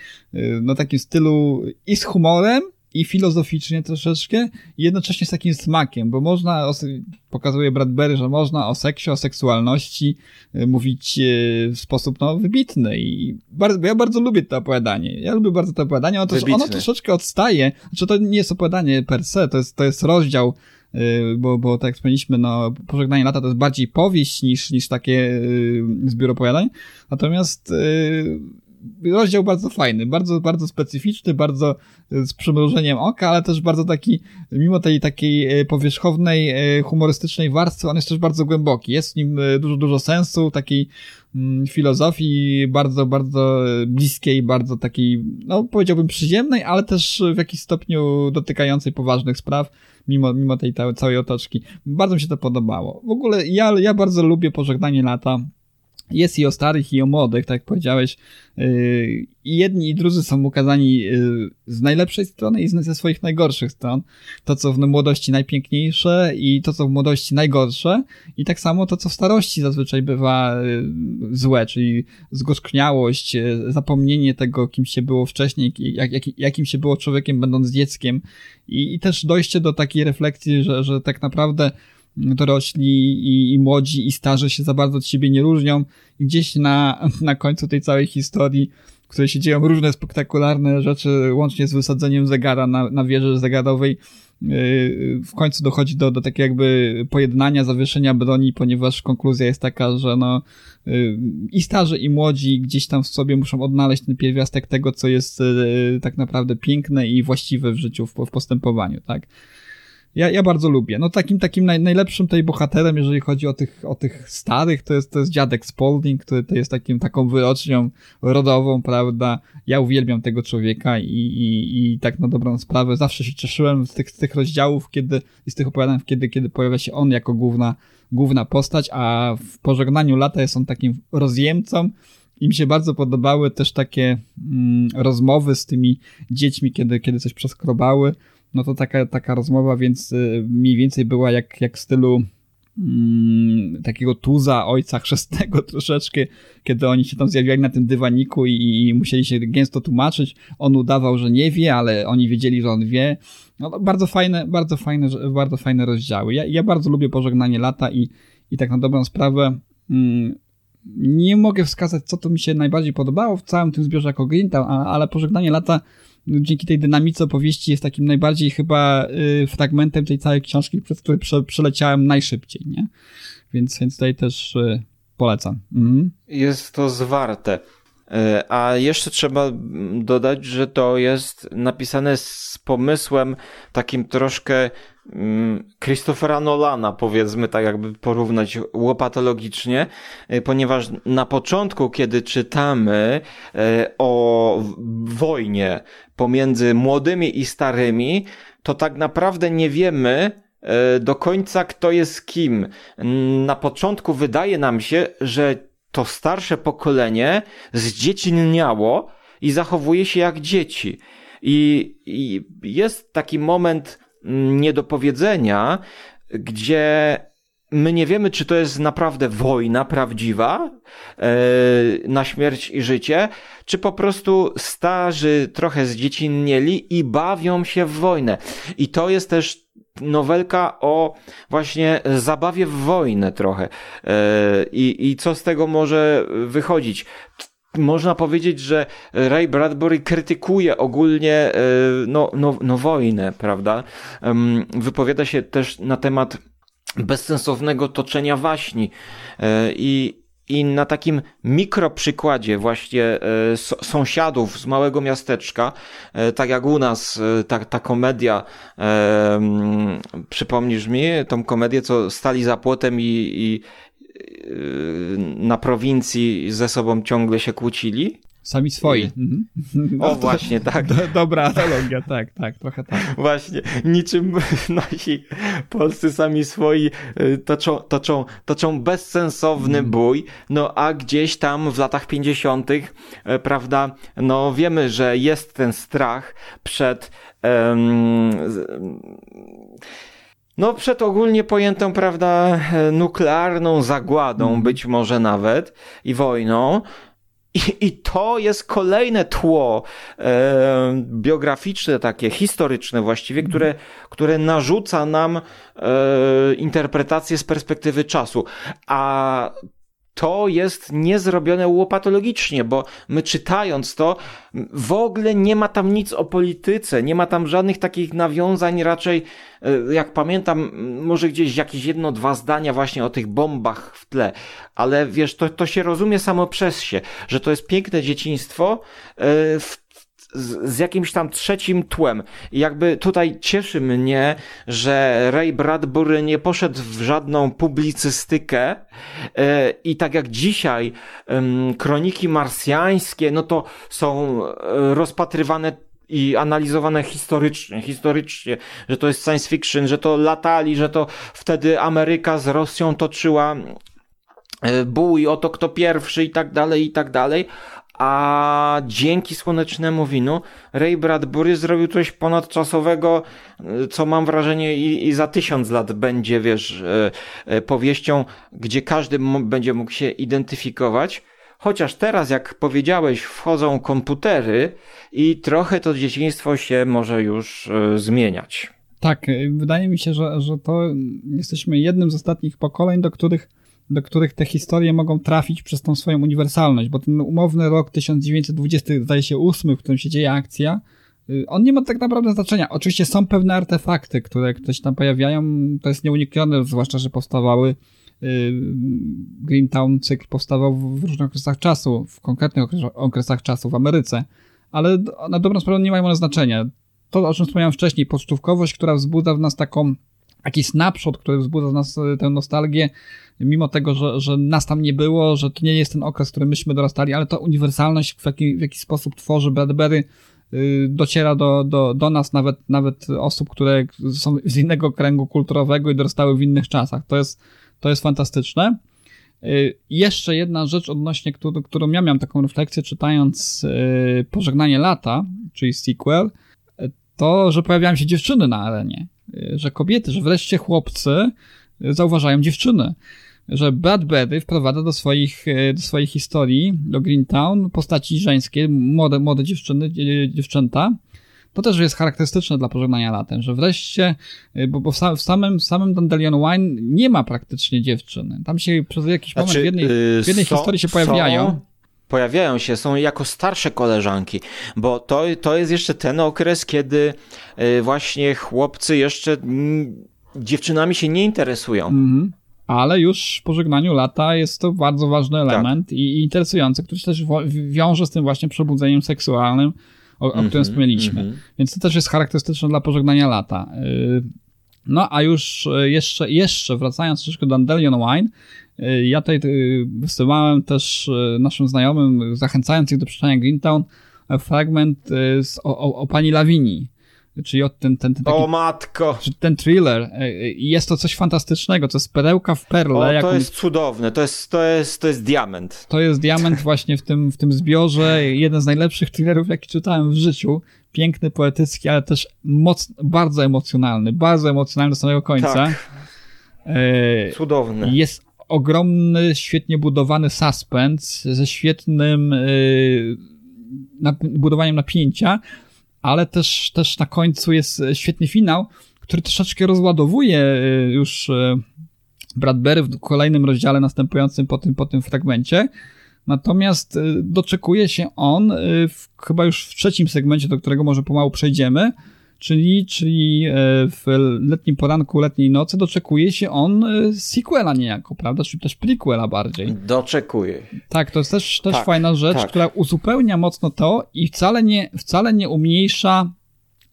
E: no takim stylu i z humorem, i filozoficznie troszeczkę, i jednocześnie z takim smakiem, bo można, pokazuje Bradbury, że można o seksie, o seksualności y, mówić y, w sposób no, wybitny i bardzo, ja bardzo lubię to opowiadanie. Ja lubię bardzo to opowiadanie, ono, też, ono troszeczkę odstaje, znaczy to nie jest opowiadanie per se, to jest, to jest rozdział y, bo, bo tak jak wspomnieliśmy, no, Pożegnanie lata to jest bardziej powieść niż, niż takie zbiór opowiadań. Natomiast rozdział bardzo fajny, bardzo, bardzo specyficzny, bardzo e, z przymrużeniem oka, ale też bardzo taki, mimo tej takiej e, powierzchownej, e, humorystycznej warstwy, on jest też bardzo głęboki. Jest w nim dużo, dużo sensu, takiej mm, filozofii bardzo, bardzo bliskiej, bardzo takiej, no powiedziałbym przyziemnej, ale też w jakiś stopniu dotykającej poważnych spraw, mimo, mimo tej całej otoczki. Bardzo mi się to podobało. W ogóle ja, ja bardzo lubię Pożegnanie lata jest i o starych, i o młodych, tak jak powiedziałeś. Y, I jedni i drudzy są ukazani y, z najlepszej strony i ze swoich najgorszych stron. To, co w młodości najpiękniejsze i to, co w młodości najgorsze. I tak samo to, co w starości zazwyczaj bywa y, złe, czyli zgorzkniałość, zapomnienie tego, kim się było wcześniej, jak, jak, jakim się było człowiekiem będąc dzieckiem. I, i też dojście do takiej refleksji, że, że tak naprawdę dorośli i, i młodzi i starzy się za bardzo od siebie nie różnią. I gdzieś na, na końcu tej całej historii, w której się dzieją różne spektakularne rzeczy, łącznie z wysadzeniem zegara na, na wieży zegarowej, yy, w końcu dochodzi do, do takiego jakby pojednania, zawieszenia broni, ponieważ konkluzja jest taka, że no yy, i starzy i młodzi gdzieś tam w sobie muszą odnaleźć ten pierwiastek tego, co jest yy, tak naprawdę piękne i właściwe w życiu, w, w postępowaniu, tak? Ja, ja bardzo lubię. No takim takim naj, najlepszym tej bohaterem, jeżeli chodzi o tych, o tych starych, to jest, to jest dziadek Spalding, który to jest takim, taką wyrocznią rodową, prawda? Ja uwielbiam tego człowieka i, i, i tak na dobrą sprawę zawsze się cieszyłem z tych, z tych rozdziałów, kiedy, z tych opowiadań, kiedy, kiedy pojawia się on jako główna, główna postać, a w pożegnaniu lata jest on takim rozjemcą, i mi się bardzo podobały też takie mm, rozmowy z tymi dziećmi, kiedy, kiedy coś przeskrobały no to taka, taka rozmowa, więc y, mniej więcej była jak, jak w stylu mm, takiego tuza ojca chrzestnego troszeczkę, kiedy oni się tam zjawiali na tym dywaniku i, i, musieli się gęsto tłumaczyć. On udawał, że nie wie, ale oni wiedzieli, że on wie. No, bardzo fajne, bardzo fajne, bardzo fajne rozdziały. Ja, ja bardzo lubię pożegnanie lata i, i tak na dobrą sprawę mm, nie mogę wskazać, co to mi się najbardziej podobało w całym tym zbiorze jako Greentown, ale pożegnanie lata dzięki tej dynamice opowieści jest takim najbardziej chyba y, fragmentem tej całej książki, przez który prze, przeleciałem najszybciej, nie? Więc, więc tutaj też y, polecam. Mhm.
A: Jest to zwarte. Y, a jeszcze trzeba dodać, że to jest napisane z pomysłem takim troszkę Mm, Christophera Nolana, powiedzmy tak jakby porównać łopatologicznie, e, ponieważ na początku, kiedy czytamy e, o wojnie pomiędzy młodymi i starymi, to tak naprawdę nie wiemy e, do końca, kto jest kim. Na początku wydaje nam się, że to starsze pokolenie zdziecinniało i zachowuje się jak dzieci. I, I jest taki moment niedopowiedzenia, gdzie my nie wiemy, czy to jest naprawdę wojna prawdziwa e, na śmierć i życie, czy po prostu starzy trochę zdziecinnieli i bawią się w wojnę. I to jest też nowelka o właśnie zabawie w wojnę trochę. E, I, I co z tego może wychodzić? Można powiedzieć, że Ray Bradbury krytykuje ogólnie e, no, no, no wojnę, prawda? Wypowiada się też na temat bezsensownego toczenia waśni e, i i na takim mikroprzykładzie właśnie e, sąsiadów z małego miasteczka, tak jak u nas ta, ta komedia, przypomnisz mi tą komedię, co stali za płotem i, i, na prowincji ze sobą ciągle się kłócili.
E: Sami swoi. Mhm.
A: O, właśnie, tak.
E: Do, dobra analogia, tak, tak, trochę tak.
A: Właśnie, niczym nasi polscy sami swoi y, toczą, toczą, toczą bezsensowny mm. bój, no a gdzieś tam w latach 50., y, prawda, no wiemy, że jest ten strach przed um, no, przed ogólnie pojętą, prawda, nuklearną zagładą, mm. być może nawet, i wojną. I, I to jest kolejne tło e, biograficzne, takie historyczne właściwie, które, mhm. które narzuca nam e, interpretację z perspektywy czasu. A to jest niezrobione łopatologicznie, bo my czytając to, w ogóle nie ma tam nic o polityce, nie ma tam żadnych takich nawiązań, raczej, e, jak pamiętam, może gdzieś jakieś jedno, dwa zdania właśnie o tych bombach w tle, ale wiesz, to, to się rozumie samo przez się, że to jest piękne dzieciństwo e, w z, z, jakimś tam trzecim tłem. Jakby tutaj cieszy mnie, że Ray Bradbury nie poszedł w żadną publicystykę e, i tak jak dzisiaj kroniki marsjańskie, no to są e, rozpatrywane i analizowane historycznie, historycznie, że to jest science fiction, że to latali, że to wtedy Ameryka z Rosją toczyła e, bój o to kto pierwszy i tak dalej, i tak dalej, a dzięki Słonecznemu Winu Ray Bradbury zrobił coś ponadczasowego, co mam wrażenie i, i za tysiąc lat będzie, wiesz, e, e, powieścią, gdzie każdy będzie mógł się identyfikować. Chociaż teraz, jak powiedziałeś, wchodzą komputery i trochę to dzieciństwo się może już zmieniać.
E: Tak, wydaje mi się, że, że to jesteśmy jednym z ostatnich pokoleń, do których, do których te historie mogą trafić przez tą swoją uniwersalność, bo ten umowny rok 1920, zdaje się, 8, w którym się dzieje akcja, y, on nie ma tak naprawdę znaczenia. Oczywiście są pewne artefakty, które ktoś tam pojawiają, to jest nieuniknione, zwłaszcza, że powstawały y, Greentown cykl powstawał w różnych okresach czasu, w konkretnych okresach czasu w Ameryce, ale na dobrą sprawę nie mają one znaczenia. To, o czym wspomniałem wcześniej, pocztówkowość, która wzbudza w nas taką, taki snapshot, który wzbudza w nas e, tę nostalgię, mimo tego, że, że nas tam nie było, że to nie jest ten okres, w którym myśmy dorastali, ale to uniwersalność, w jaki, w jaki sposób tworzy Bradbury, y, dociera do, do, do nas, nawet, nawet osób, które są z innego kręgu kulturowego i dorastały w innych czasach. To jest, to jest fantastyczne. Y, jeszcze jedna rzecz odnośnie, którą, którą ja miałem taką refleksję czytając y, Pożegnanie lata, czyli sequel, to, że pojawiają się dziewczyny na arenie, że kobiety, że wreszcie chłopcy zauważają dziewczyny, że Bradbury wprowadza do swoich, do swoich historii, do Greentown, postaci żeńskie, młode, młode dziewczyny, dziewczęta, to też jest charakterystyczne dla pożegnania latem, że wreszcie, bo, bo w, samym, w samym Dandelion Wine nie ma praktycznie dziewczyny. Tam się przez jakiś znaczy, moment w jednej, w jednej są, historii się pojawiają. Są,
A: pojawiają się, są jako starsze koleżanki, bo to, to jest jeszcze ten okres, kiedy y, właśnie chłopcy jeszcze dziewczynami się nie interesują. Mhm.
E: Ale już w pożegnaniu lata jest to bardzo ważny tak. element tak. i, interesujący, który się też wiąże z tym właśnie przebudzeniem seksualnym, o, o którym mhm, wspomnieliśmy. Mm -hmm. Więc to też jest charakterystyczne dla pożegnania lata. Y, no a już y, jeszcze, jeszcze wracając troszeczkę do Dandelion Wine, ja tutaj y, wysyłałem też y, naszym znajomym, zachęcając ich do przeczytania Greentown, e, fragment y, z, o, o, o pani Lawini. Czyli od ten, ten, ten
A: taki, O matko!
E: Ten thriller. E, jest to coś fantastycznego, to jest perełka w perle. O,
A: to jest cudowne, to jest, to, jest, to jest diament.
E: To jest diament właśnie w tym, w tym zbiorze. Jeden z najlepszych thrillerów, jaki czytałem w życiu. Piękny, poetycki, ale też moc, bardzo emocjonalny. Bardzo emocjonalny do samego końca. Tak.
A: E, Cudowny.
E: Jest ogromny, świetnie budowany suspens ze świetnym yy, budowaniem napięcia, ale też, też na końcu jest świetny finał, który troszeczkę rozładowuje y, już y, Bradbury w kolejnym rozdziale następującym po tym, po tym fragmencie. Natomiast y, doczekuje się on w, chyba już w trzecim segmencie, do którego może pomału przejdziemy, czyli, czyli e, w letnim poranku, letniej nocy doczekuje się on e, sequela niejako, prawda? Czy też prequela bardziej.
A: Doczekuje.
E: Tak, to jest też, też tak, fajna rzecz, tak. która uzupełnia mocno to i wcale nie, wcale nie umniejsza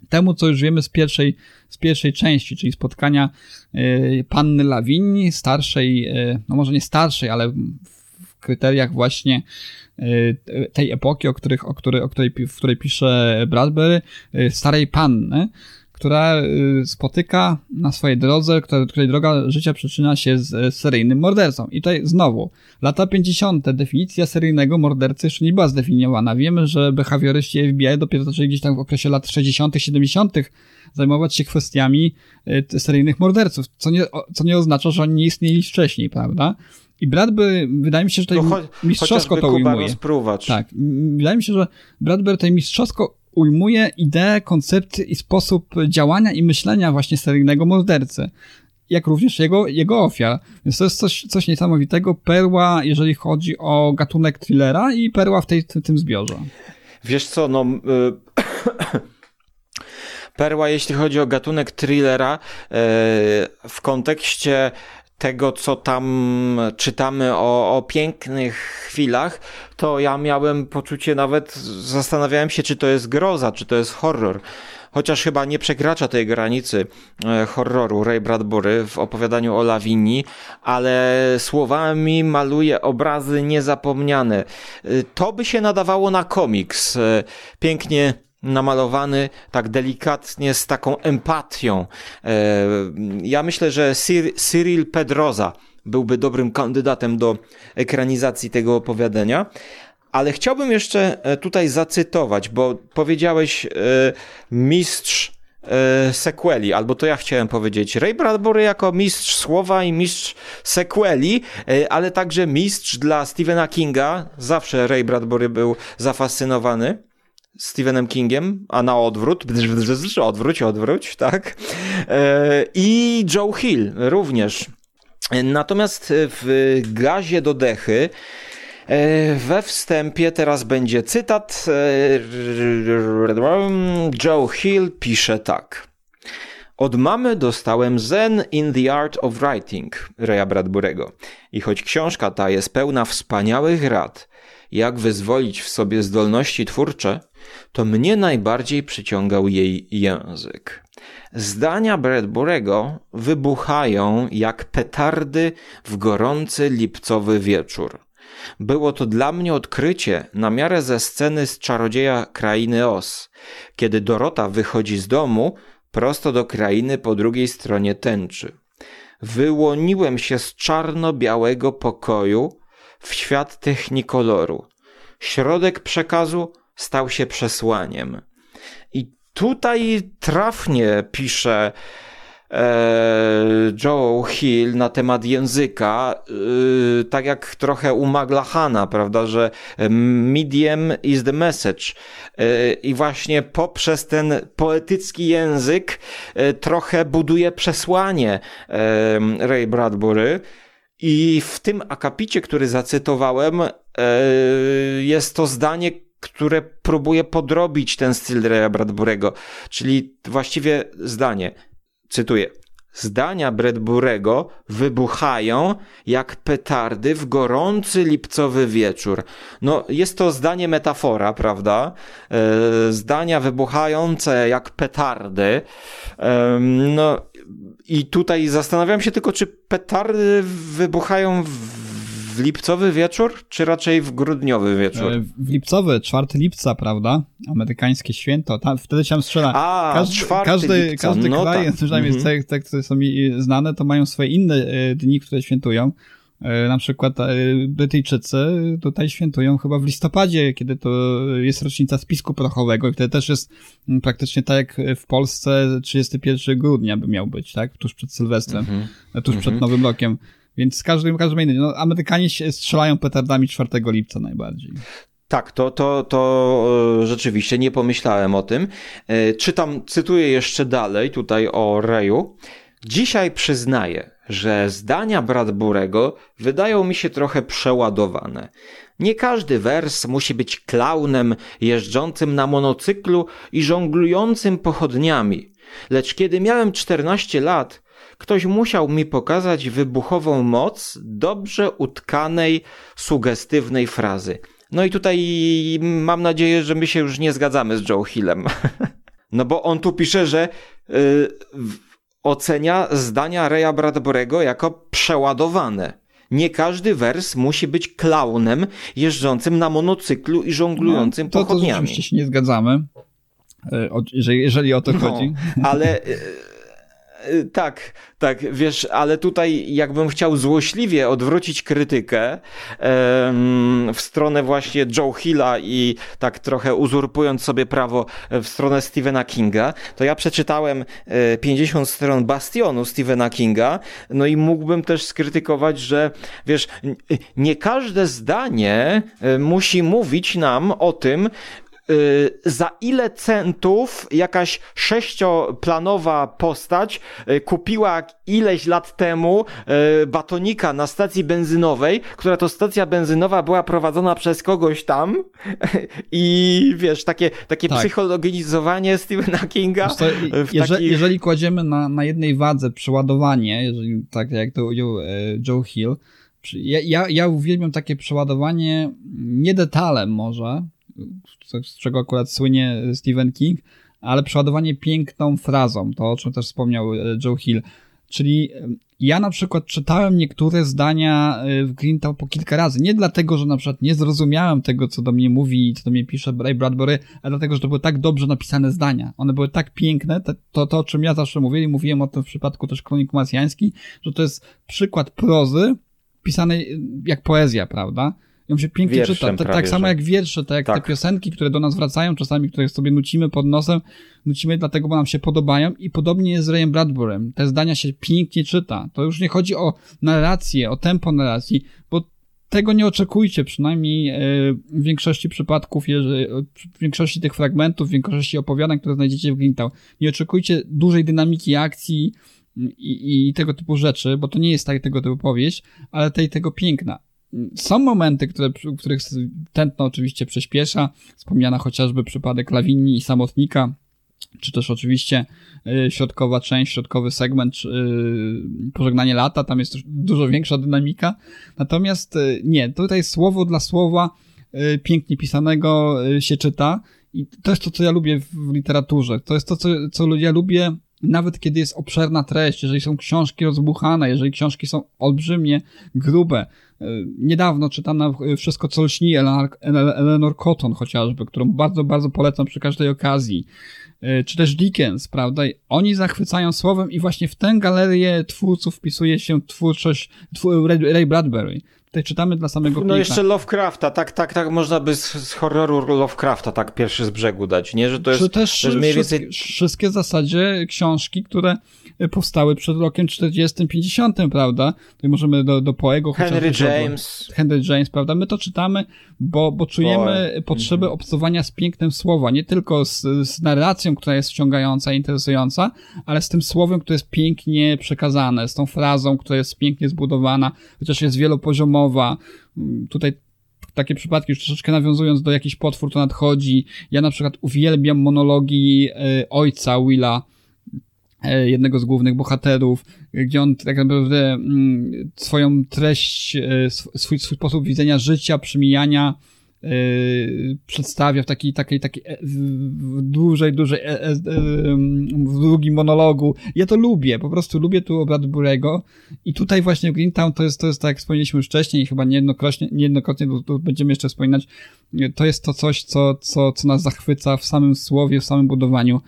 E: temu, co już wiemy z pierwszej, z pierwszej części, czyli spotkania y, panny Lawini, starszej, no może nie starszej, ale w kryteriach właśnie tej epoki, o, których, o, której, o której, w której pisze Bradbury, y, starej panny, która y, spotyka na swojej drodze, której droga życia przyczyna się z seryjnym mordercą. I tutaj znowu, lata 50. definicja seryjnego mordercy jeszcze nie była zdefiniowana. Wiemy, że behawioryści FBI dopiero zaczęli gdzieś tam w okresie lat 60., 70. zajmować się kwestiami seryjnych morderców, co nie, co nie oznacza, że oni nie istnieli wcześniej, prawda? I Bradbury, wydaje mi się, że tutaj no, mistrzowsko to ujmuje. Tak, wydaje mi się, że Bradbury tutaj mistrzowsko ujmuje ideę, koncepcję i sposób działania i myślenia właśnie seryjnego mordercy jak również jego, jego ofiar. Więc to jest coś, coś niesamowitego. Perła, jeżeli chodzi o gatunek thrillera i perła w, tej, w tym zbiorze.
A: Wiesz co, no... Y perła, jeśli chodzi o gatunek thrillera, y, w kontekście tego, co tam czytamy o, o pięknych chwilach, to ja miałem poczucie nawet, zastanawiałem się, czy to jest groza, czy to jest horror. Chociaż chyba nie przekracza tej granicy e, horroru Ray Bradbury w opowiadaniu o Lawini, ale słowami maluje obrazy niezapomniane. E, to by się nadawało na komiks. E, pięknie namalowany tak delikatnie, z taką empatią. E, ja myślę, że Cyril Pedroza byłby dobrym kandydatem do ekranizacji tego opowiadania. Ale chciałbym jeszcze e, tutaj zacytować, bo powiedziałeś e, mistrz sequeli, albo to ja chciałem powiedzieć. Ray Bradbury jako mistrz słowa i mistrz sequeli, ale także mistrz dla Stephena Kinga. Zawsze Ray Bradbury był zafascynowany Stephenem Kingiem, a na odwrót, odwróć, odwróć, tak? E, I Joe Hill również. Natomiast w gazie do dechy e, we wstępie teraz będzie cytat. Joe Hill pisze tak. Od mamy dostałem Zen in the Art of Writing Raya Bradburego. I choć książka ta jest pełna wspaniałych rad, jak wyzwolić w sobie zdolności twórcze, to mnie najbardziej przyciągał jej język. Zdania Bradburego wybuchają jak petardy w gorący lipcowy wieczór. Było to dla mnie odkrycie na miarę ze sceny z czarodzieja krainy Os, kiedy Dorota wychodzi z domu prosto do krainy po drugiej stronie tęczy. Wyłoniłem się z czarno-białego pokoju w świat technikoloru. Środek przekazu stał się przesłaniem. I tutaj trafnie pisze e, Joe Hill na temat języka, e, tak jak trochę u Maglahana, prawda, że medium is the message. E, I właśnie poprzez ten poetycki język e, trochę buduje przesłanie Ray Bradbury. I w tym akapicie, który zacytowałem, e, jest to zdanie, które próbuje podrobić ten styl Raya Bradburego, czyli właściwie zdanie, cytuję, zdania Bradburego wybuchają jak petardy w gorący lipcowy wieczór. No, jest to zdanie metafora, prawda? E, zdania wybuchające jak petardy. No, i tutaj zastanawiam się tylko, czy petardy wybuchają w lipcowy wieczór, czy raczej w grudniowy wieczór? E,
E: w lipcowy, 4 lipca, prawda? Amerykańskie święto. Tam, wtedy się strzela.
A: A, każdy,
E: każdy,
A: lipca.
E: każdy
A: no
E: kraj,
A: tak.
E: przynajmniej mm -hmm. te, które są mi znane, to mają swoje inne e, dni, które świętują. E, na przykład Brytyjczycy tutaj świętują chyba w listopadzie, kiedy to jest rocznica spisku prochowego i wtedy też jest mm, praktycznie tak jak w Polsce 31 grudnia by miał być, tak? Tuż przed Sylwestrem, mm -hmm. tuż przed mhm. Nowym Rokiem. Więc każdy, każdy inny. No, Amerykanie strzelają petardami 4 lipca najbardziej.
A: Tak, to, to, to e, rzeczywiście nie pomyślałem o tym. E, czytam, cytuję jeszcze dalej tutaj o Reju. Dzisiaj przyznaję, że zdania Bradburego wydają mi się trochę przeładowane. Nie każdy wers musi być klaunem jeżdżącym na monocyklu i żonglującym pochodniami. Lecz kiedy miałem 14 lat, Ktoś musiał mi pokazać wybuchową moc dobrze utkanej, sugestywnej frazy. No i tutaj mam nadzieję, że my się już nie zgadzamy z Joe Hillem. No bo on tu pisze, że yy, ocenia zdania Reya Bradburego jako przeładowane. Nie każdy wers musi być klaunem jeżdżącym na monocyklu i żonglującym no, to, pochodniami. To
E: oczywiście się nie zgadzamy, e, jeżeli, o to no, chodzi.
A: Ale Y, tak, tak, wiesz, ale tutaj jakbym chciał złośliwie odwrócić krytykę w stronę właśnie Joe Hilla i tak trochę uzurpując sobie prawo w stronę Stephena Kinga, to ja przeczytałem 50 e, stron Bastionu Stephena Kinga, no i mógłbym też skrytykować, że wiesz, nie każde zdanie e, musi mówić nam o tym, Y, za ile centów jakaś sześcioplanowa postać y, kupiła ileś lat temu y, batonika na stacji benzynowej, która to stacja benzynowa była prowadzona przez kogoś tam i wiesz, takie, takie tak. psychologizowanie Stephena Kinga.
E: Co, jeżeli, takich... jeżeli kładziemy na, na jednej wadze przeładowanie, jeżeli tak jak to ujął e, Joe Hill, ja, ja, ja uwielbiam takie przeładowanie nie detalem może, z czego akurat słynie Stephen King, ale przeładowanie piękną frazą, to o czym też wspomniał e, Joe Hill. Czyli ja na przykład czytałem niektóre zdania e, w Greentown po kilka razy. Nie dlatego, że na przykład nie zrozumiałem tego, co do mnie mówi i co do mnie pisze Ray Bradbury, ale dlatego, że to były tak dobrze napisane zdania. One były tak piękne, to, to, o czym ja zawsze mówię i mówiłem o tym w przypadku też Kronik Masjański, że to jest przykład prozy pisanej jak poezja, prawda? Ją się pięknie Wierszem czyta. tak, tak samo jak wiersze, tak jak tak. te piosenki, które do nas wracają, czasami, które sobie nucimy pod nosem, nucimy dlatego, bo nam się podobają i podobnie jest z Rayem Bradburem. Te zdania się pięknie czyta. To już nie chodzi o narrację, o tempo narracji, bo tego nie oczekujcie, przynajmniej e, w większości przypadków, jeżeli, w większości tych fragmentów, w większości opowiadań, które znajdziecie w Grintown. Nie oczekujcie dużej dynamiki akcji i, i tego typu rzeczy, bo to nie jest tak tego typu powieść, ale tej tego piękna. Są momenty, które, w których tętno oczywiście przyspiesza, wspomniana chociażby przypadek Lawini i Samotnika, czy też oczywiście y, środkowa część, środkowy segment, y, pożegnanie lata, tam jest dużo większa dynamika. Natomiast y, nie, tutaj słowo dla słowa pięknie pisanego się czyta i to jest to, co ja lubię w literaturze. To jest to, co, co ja lubię nawet kiedy jest obszerna treść, jeżeli są książki rozbuchane, jeżeli książki są olbrzymie, grube. Niedawno czytana Wszystko, co lśni Eleanor Cotton chociażby, którą bardzo, bardzo polecam przy każdej okazji. E, czy też Dickens, prawda? Oni zachwycają słowem i właśnie w tę galerię twórców wpisuje się twórczość twór, Ray Bradbury. Tutaj czytamy dla samego
A: No jeszcze Lovecrafta, tak, tak, tak, można by z, z horroru Lovecrafta tak pierwszy z brzegu dać, nie? Że to jest,
E: Czy też
A: to jest
E: mniej więcej... wszystkie w zasadzie książki, które powstały przed rokiem 40-50, prawda? Tutaj możemy do, do Poego
A: Henry James.
E: Henry James, prawda? My to czytamy, bo, bo czujemy Poe. potrzebę mm -hmm. obcowania z pięknem słowa, nie tylko z, z narracją, która jest wciągająca interesująca, ale z tym słowem, które jest pięknie przekazane, z tą frazą, która jest pięknie zbudowana, chociaż jest wielopoziomowa. Tutaj takie przypadki, już troszeczkę nawiązując do jakichś potwór, to nadchodzi. Ja na przykład uwielbiam monologi y, ojca Willa, E, jednego z głównych bohaterów, gdzie on tak naprawdę mm, swoją treść, e, swój, swój sposób widzenia życia, przemijania Yy, przedstawia w takiej, takiej, takiej w dłużej, e, w długim monologu. Ja to lubię, po prostu lubię tu obrad Burego i tutaj właśnie w Greentown to jest, to jest tak jak wspomnieliśmy już wcześniej i chyba niejednokrotnie, niejednokrotnie to, będziemy jeszcze wspominać, to jest to coś, co, co, co nas zachwyca w samym słowie, w samym budowaniu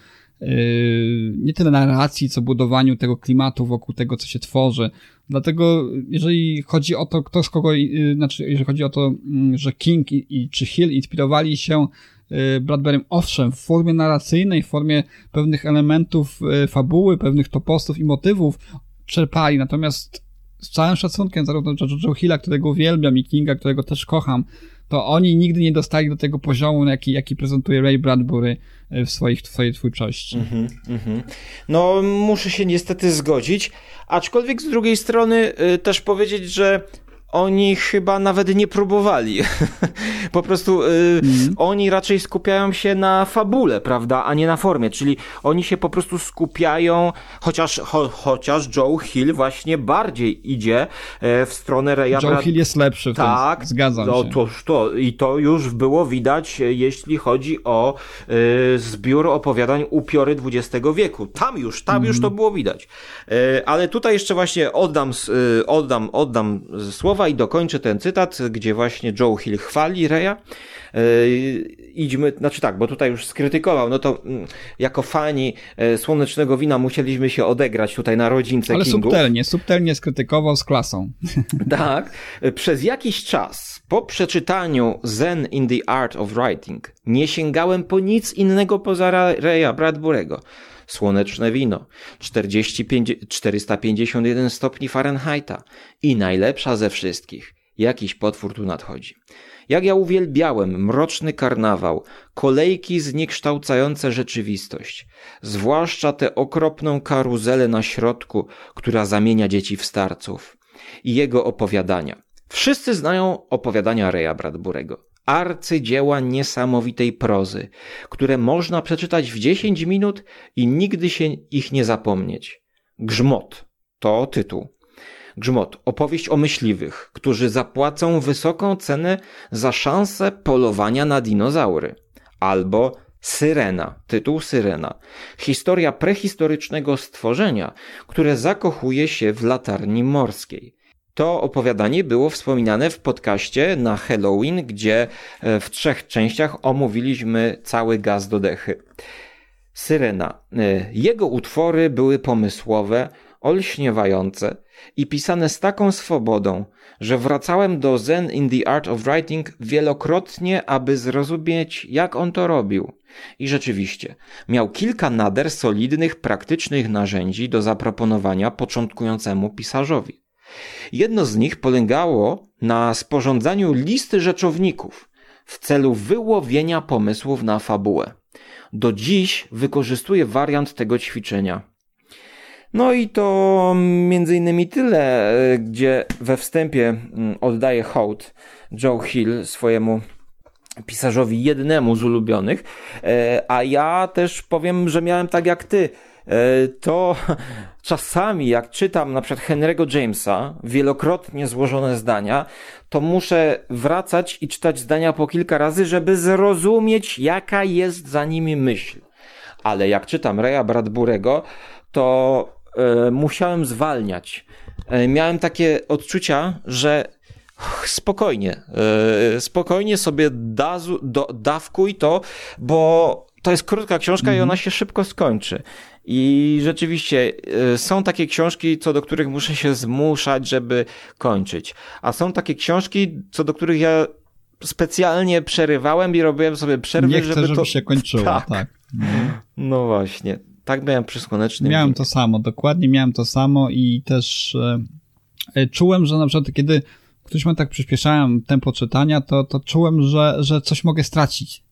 E: nie tyle narracji, co budowaniu tego klimatu wokół tego, co się tworzy. Dlatego, jeżeli chodzi o to, kto z kogo, yy, znaczy, jeżeli chodzi o to, mm, że King i, i czy Hill inspirowali się yy, Bradberym, owszem, w formie narracyjnej, w formie pewnych elementów fabuły, pewnych topostów i motywów czerpali, natomiast z całym szacunkiem zarówno Joe Hilla, którego uwielbiam, i Kinga, którego też kocham, to oni nigdy nie dostali do tego poziomu, jaki, jaki prezentuje Ray Bradbury e, w, swoich, w swojej twórczości. Mm -hmm, mm -hmm.
A: No, muszę się niestety zgodzić, aczkolwiek z drugiej strony y, też powiedzieć, że oni chyba nawet nie próbowali. po prostu y, mm. oni raczej skupiają się na fabule, prawda, a nie na formie, czyli oni się po prostu skupiają, chociaż, cho, chociaż Joe Hill właśnie bardziej idzie e, w stronę Raya
E: Joe Brad... Hill jest lepszy
A: tak, tym,
E: zgadzam
A: no,
E: się.
A: To, to, I to już było widać, e, jeśli chodzi o y, zbiór opowiadań upiory XX wieku. Tam już, tam mm. już to mhm. było widać. Ale tutaj jeszcze właśnie oddam, oddam, oddam słowo i dokończę ten cytat, gdzie właśnie Joe Hill chwali Reya. Yy, idźmy, znaczy tak, bo tutaj już skrytykował, no to mm, jako fani e, Słonecznego Wina musieliśmy się odegrać tutaj na rodzince
E: Ale subtelnie, subtelnie skrytykował z klasą.
A: tak. Przez jakiś czas po przeczytaniu Zen in the Art of Writing nie sięgałem po nic innego poza Reya Bradburego słoneczne wino, 45, 451 stopni Fahrenheita i najlepsza ze wszystkich. Jakiś potwór tu nadchodzi. Jak ja uwielbiałem mroczny karnawał, kolejki zniekształcające rzeczywistość, zwłaszcza tę okropną karuzelę na środku, która zamienia dzieci w starców i jego opowiadania. Wszyscy znają opowiadania Reya Bradburego arcydzieła niesamowitej prozy, które można przeczytać w 10 minut i nigdy się ich nie zapomnieć. Grzmot to tytuł. Grzmot, opowieść o myśliwych, którzy zapłacą wysoką cenę za szansę polowania na dinozaury. Albo Syrena, tytuł Syrena. Historia prehistorycznego stworzenia, które zakochuje się w latarni morskiej. To opowiadanie było wspominane w podcaście na Halloween, gdzie e, w trzech częściach omówiliśmy cały gaz do dechy. Syrena. E, jego utwory były pomysłowe, olśniewające i pisane z taką swobodą, że wracałem do Zen in the Art of Writing wielokrotnie, aby zrozumieć, jak on to robił. I rzeczywiście, miał kilka nader solidnych, praktycznych narzędzi do zaproponowania początkującemu pisarzowi. Jedno z nich polegało na sporządzaniu listy rzeczowników w celu wyłowienia pomysłów na fabułę. Do dziś wykorzystuję wariant tego ćwiczenia. No i to między innymi tyle, gdzie we wstępie mm, oddaję hołd Joe Hill swojemu pisarzowi jednemu z ulubionych, e, a ja też powiem, że miałem tak jak ty. E, to czasami, jak czytam na przykład Henry'ego Jamesa, wielokrotnie złożone zdania, to muszę wracać i czytać zdania po kilka razy, żeby zrozumieć, jaka jest za nimi myśl. Ale jak czytam Raya Bradburego, to e, musiałem zwalniać. E, miałem takie odczucia, że spokojnie, e, spokojnie sobie dazu, do, dawkuj to, bo to jest krótka książka mm -hmm. i ona mhm. się szybko skończy. I rzeczywiście e, są takie książki, co do których muszę się zmuszać, żeby kończyć. A są takie książki, co do których ja specjalnie przerywałem i robiłem sobie przerwy,
E: Nie chcę,
A: żeby,
E: żeby
A: to
E: się kończyło. Tak. tak.
A: No. no właśnie. Tak miałem przy słonecznym.
E: Miałem to samo, dokładnie miałem to samo i też e, czułem, że na przykład kiedy któryś moment tak przyspieszałem tempo czytania, to, to czułem, że, że coś mogę stracić.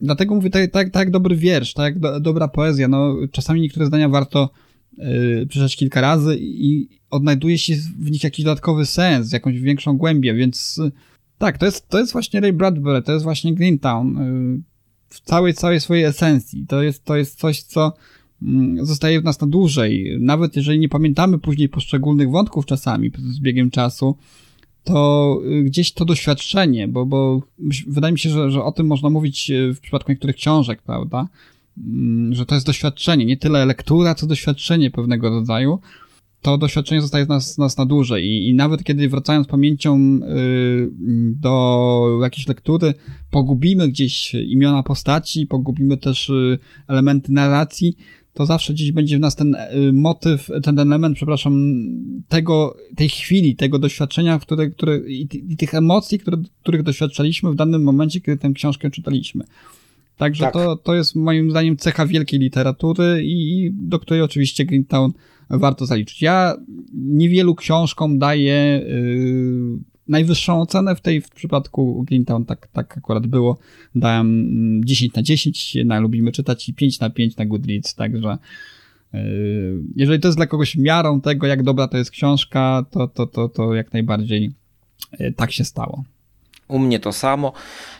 E: Dlatego mówię, tak, tak, tak dobry wiersz, tak do, dobra poezja, no czasami niektóre zdania warto yy, przeczytać kilka razy i odnajduje się w nich jakiś dodatkowy sens, jakąś większą głębię, więc yy, tak, to jest, to jest właśnie Ray Bradbury, to jest właśnie Greentown yy, w całej, całej swojej esencji. To jest, to jest coś, co mm, zostaje w nas na dłużej. Nawet jeżeli nie pamiętamy później poszczególnych wątków czasami z biegiem czasu, to y, gdzieś to doświadczenie, bo, bo wydaje mi się, że, że o tym można mówić y, w przypadku niektórych książek, prawda? Mm, że to jest doświadczenie, nie tyle lektura, co doświadczenie pewnego rodzaju. To doświadczenie zostaje z nas, nas na dłużej i, i nawet kiedy wracając pamięcią y, do jakiejś lektury, pogubimy gdzieś imiona postaci, pogubimy też elementy narracji, to zawsze gdzieś będzie w nas ten y, motyw, ten element, przepraszam, tego, tej chwili, tego doświadczenia, które, które, i, i tych emocji, które, których doświadczaliśmy w danym momencie, kiedy tę książkę czytaliśmy. Także tak. to, to jest moim zdaniem cecha wielkiej literatury i, i do której oczywiście Greentown warto zaliczyć. Ja niewielu książkom daję yy, najwyższą ocenę w tej w przypadku Greentown tak, tak akurat było. Dałem 10 na 10, na lubimy czytać i 5 na 5 na Goodreads, także yy, jeżeli to jest dla kogoś miarą tego, jak dobra to jest książka, to, to, to, to jak najbardziej yy, tak się stało.
A: U mnie to samo.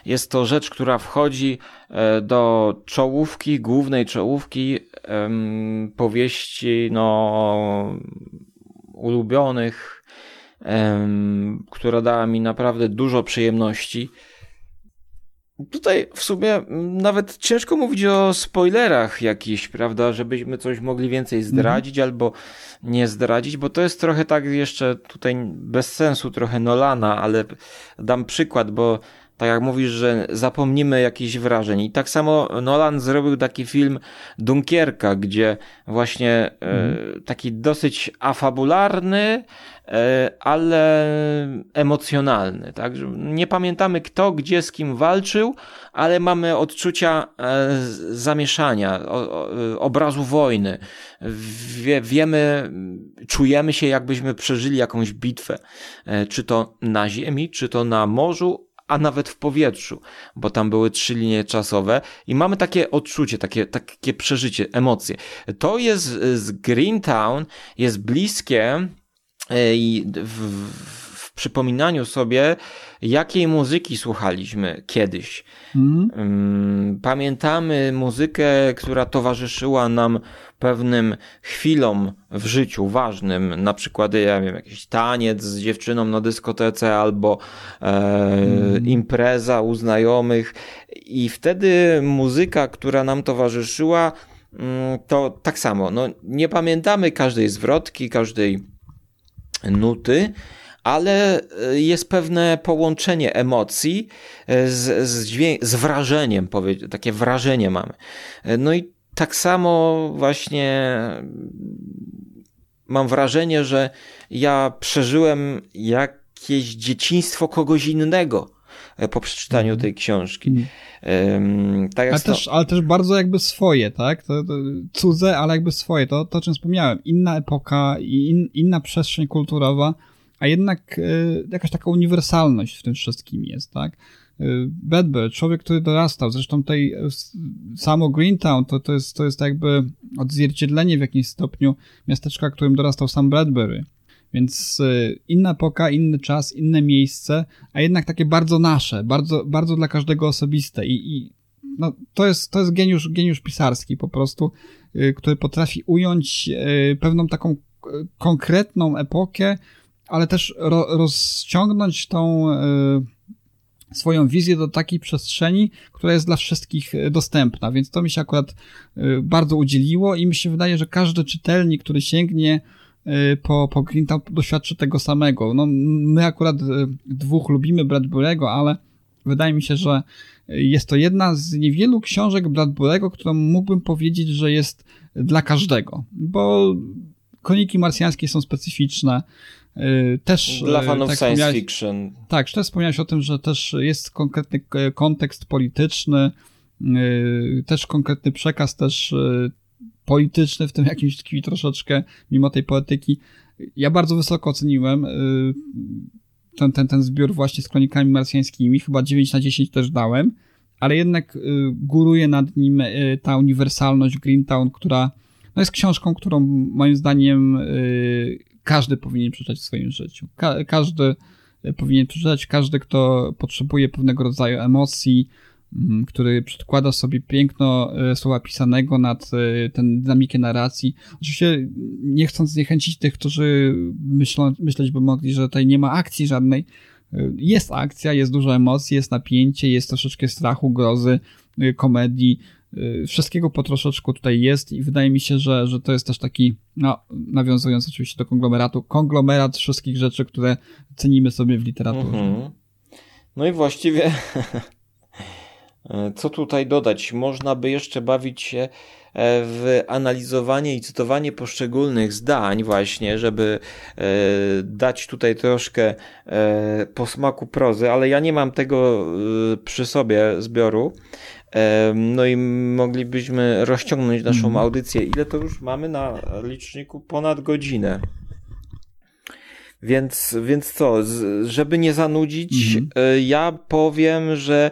A: Jest to rzecz, która wchodzi e, do czołówki, głównej czołówki powieści no, ulubionych która dała mi naprawdę dużo przyjemności. Tutaj w sumie nawet ciężko mówić o spoilerach jakichś, prawda, żebyśmy coś mogli więcej mhm. zdradzić albo nie zdradzić, bo to jest trochę tak jeszcze tutaj bez sensu trochę Nolana, ale dam przykład, bo tak jak mówisz, że zapomnimy jakichś wrażeń. I tak samo Nolan zrobił taki film Dunkierka, gdzie właśnie mhm. e, taki dosyć afabularny, e, ale emocjonalny. Tak? Nie pamiętamy kto, gdzie, z kim walczył, ale mamy odczucia e, zamieszania, o, o, obrazu wojny. Wie, wiemy, czujemy się jakbyśmy przeżyli jakąś bitwę. E, czy to na ziemi, czy to na morzu, a nawet w powietrzu, bo tam były trzy linie czasowe i mamy takie odczucie, takie, takie przeżycie, emocje. To jest z Greentown, jest bliskie e, i w, w przypominaniu sobie, jakiej muzyki słuchaliśmy kiedyś. Mm. Pamiętamy muzykę, która towarzyszyła nam pewnym chwilom w życiu ważnym, na przykład ja wiem, jakiś taniec z dziewczyną na dyskotece albo e, mm. impreza u znajomych i wtedy muzyka, która nam towarzyszyła, mm, to tak samo, no, nie pamiętamy każdej zwrotki, każdej nuty, ale e, jest pewne połączenie emocji e, z, z, dźwięk, z wrażeniem, takie wrażenie mamy. E, no i tak samo właśnie mam wrażenie, że ja przeżyłem jakieś dzieciństwo kogoś innego. po przeczytaniu mhm. tej książki. Um,
E: tak ale, też, ale też bardzo jakby swoje, tak? To, to cudze, ale jakby swoje. To, to o czym wspomniałem. Inna epoka in, inna przestrzeń kulturowa, a jednak y, jakaś taka uniwersalność w tym wszystkim jest, tak? Bedbird, człowiek, który dorastał, zresztą tej samo Greentown to, to, jest, to jest jakby odzwierciedlenie w jakimś stopniu miasteczka, którym dorastał sam Bradbury. Więc inna epoka, inny czas, inne miejsce, a jednak takie bardzo nasze, bardzo, bardzo dla każdego osobiste i, i no, to jest, to jest geniusz, geniusz pisarski po prostu, który potrafi ująć pewną taką konkretną epokę, ale też ro, rozciągnąć tą swoją wizję do takiej przestrzeni, która jest dla wszystkich dostępna, więc to mi się akurat bardzo udzieliło i mi się wydaje, że każdy czytelnik, który sięgnie Y, po, po Greentown doświadczy tego samego. No, my akurat y, dwóch lubimy Bradbury'ego, ale wydaje mi się, że jest to jedna z niewielu książek Bradbury'ego, którą mógłbym powiedzieć, że jest dla każdego, bo koniki marsjańskie są specyficzne. Y, też,
A: dla fanów tak science fiction.
E: Tak, też wspomniałeś o tym, że też jest konkretny kontekst polityczny, też konkretny przekaz, też polityczny w tym jakimś tkwi troszeczkę, mimo tej poetyki. Ja bardzo wysoko oceniłem y, ten, ten, ten zbiór właśnie z kronikami marsjańskimi, chyba 9 na 10 też dałem, ale jednak y, góruje nad nim y, ta uniwersalność Greentown, która no jest książką, którą moim zdaniem każdy powinien przeczytać w swoim życiu. Ka każdy powinien przeczytać, każdy, kto potrzebuje pewnego rodzaju emocji, Mhm, który przedkłada sobie piękno e, słowa pisanego nad e, tę dynamikę narracji. Oczywiście nie chcąc zniechęcić tych, którzy myślą, myśleć by mogli, że tutaj nie ma akcji żadnej. E, jest akcja, jest dużo emocji, jest napięcie, jest troszeczkę strachu, grozy, komedii. Wszystkiego po troszeczku tutaj jest i wydaje mi się, że, że to jest też taki, no, nawiązując oczywiście do konglomeratu, konglomerat wszystkich rzeczy, które cenimy sobie w literaturze. Mhm.
A: No i właściwie E, co tutaj dodać? Można by jeszcze bawić się e, w analizowanie i cytowanie poszczególnych zdań, właśnie, żeby e, dać tutaj troszkę posmaku prozy, ale ja nie mam tego przy sobie zbioru. No i moglibyśmy rozciągnąć naszą mhm. audycję. Ile to już mamy na liczniku? Ponad godzinę. Więc, więc co, żeby nie zanudzić, mhm. ja powiem, że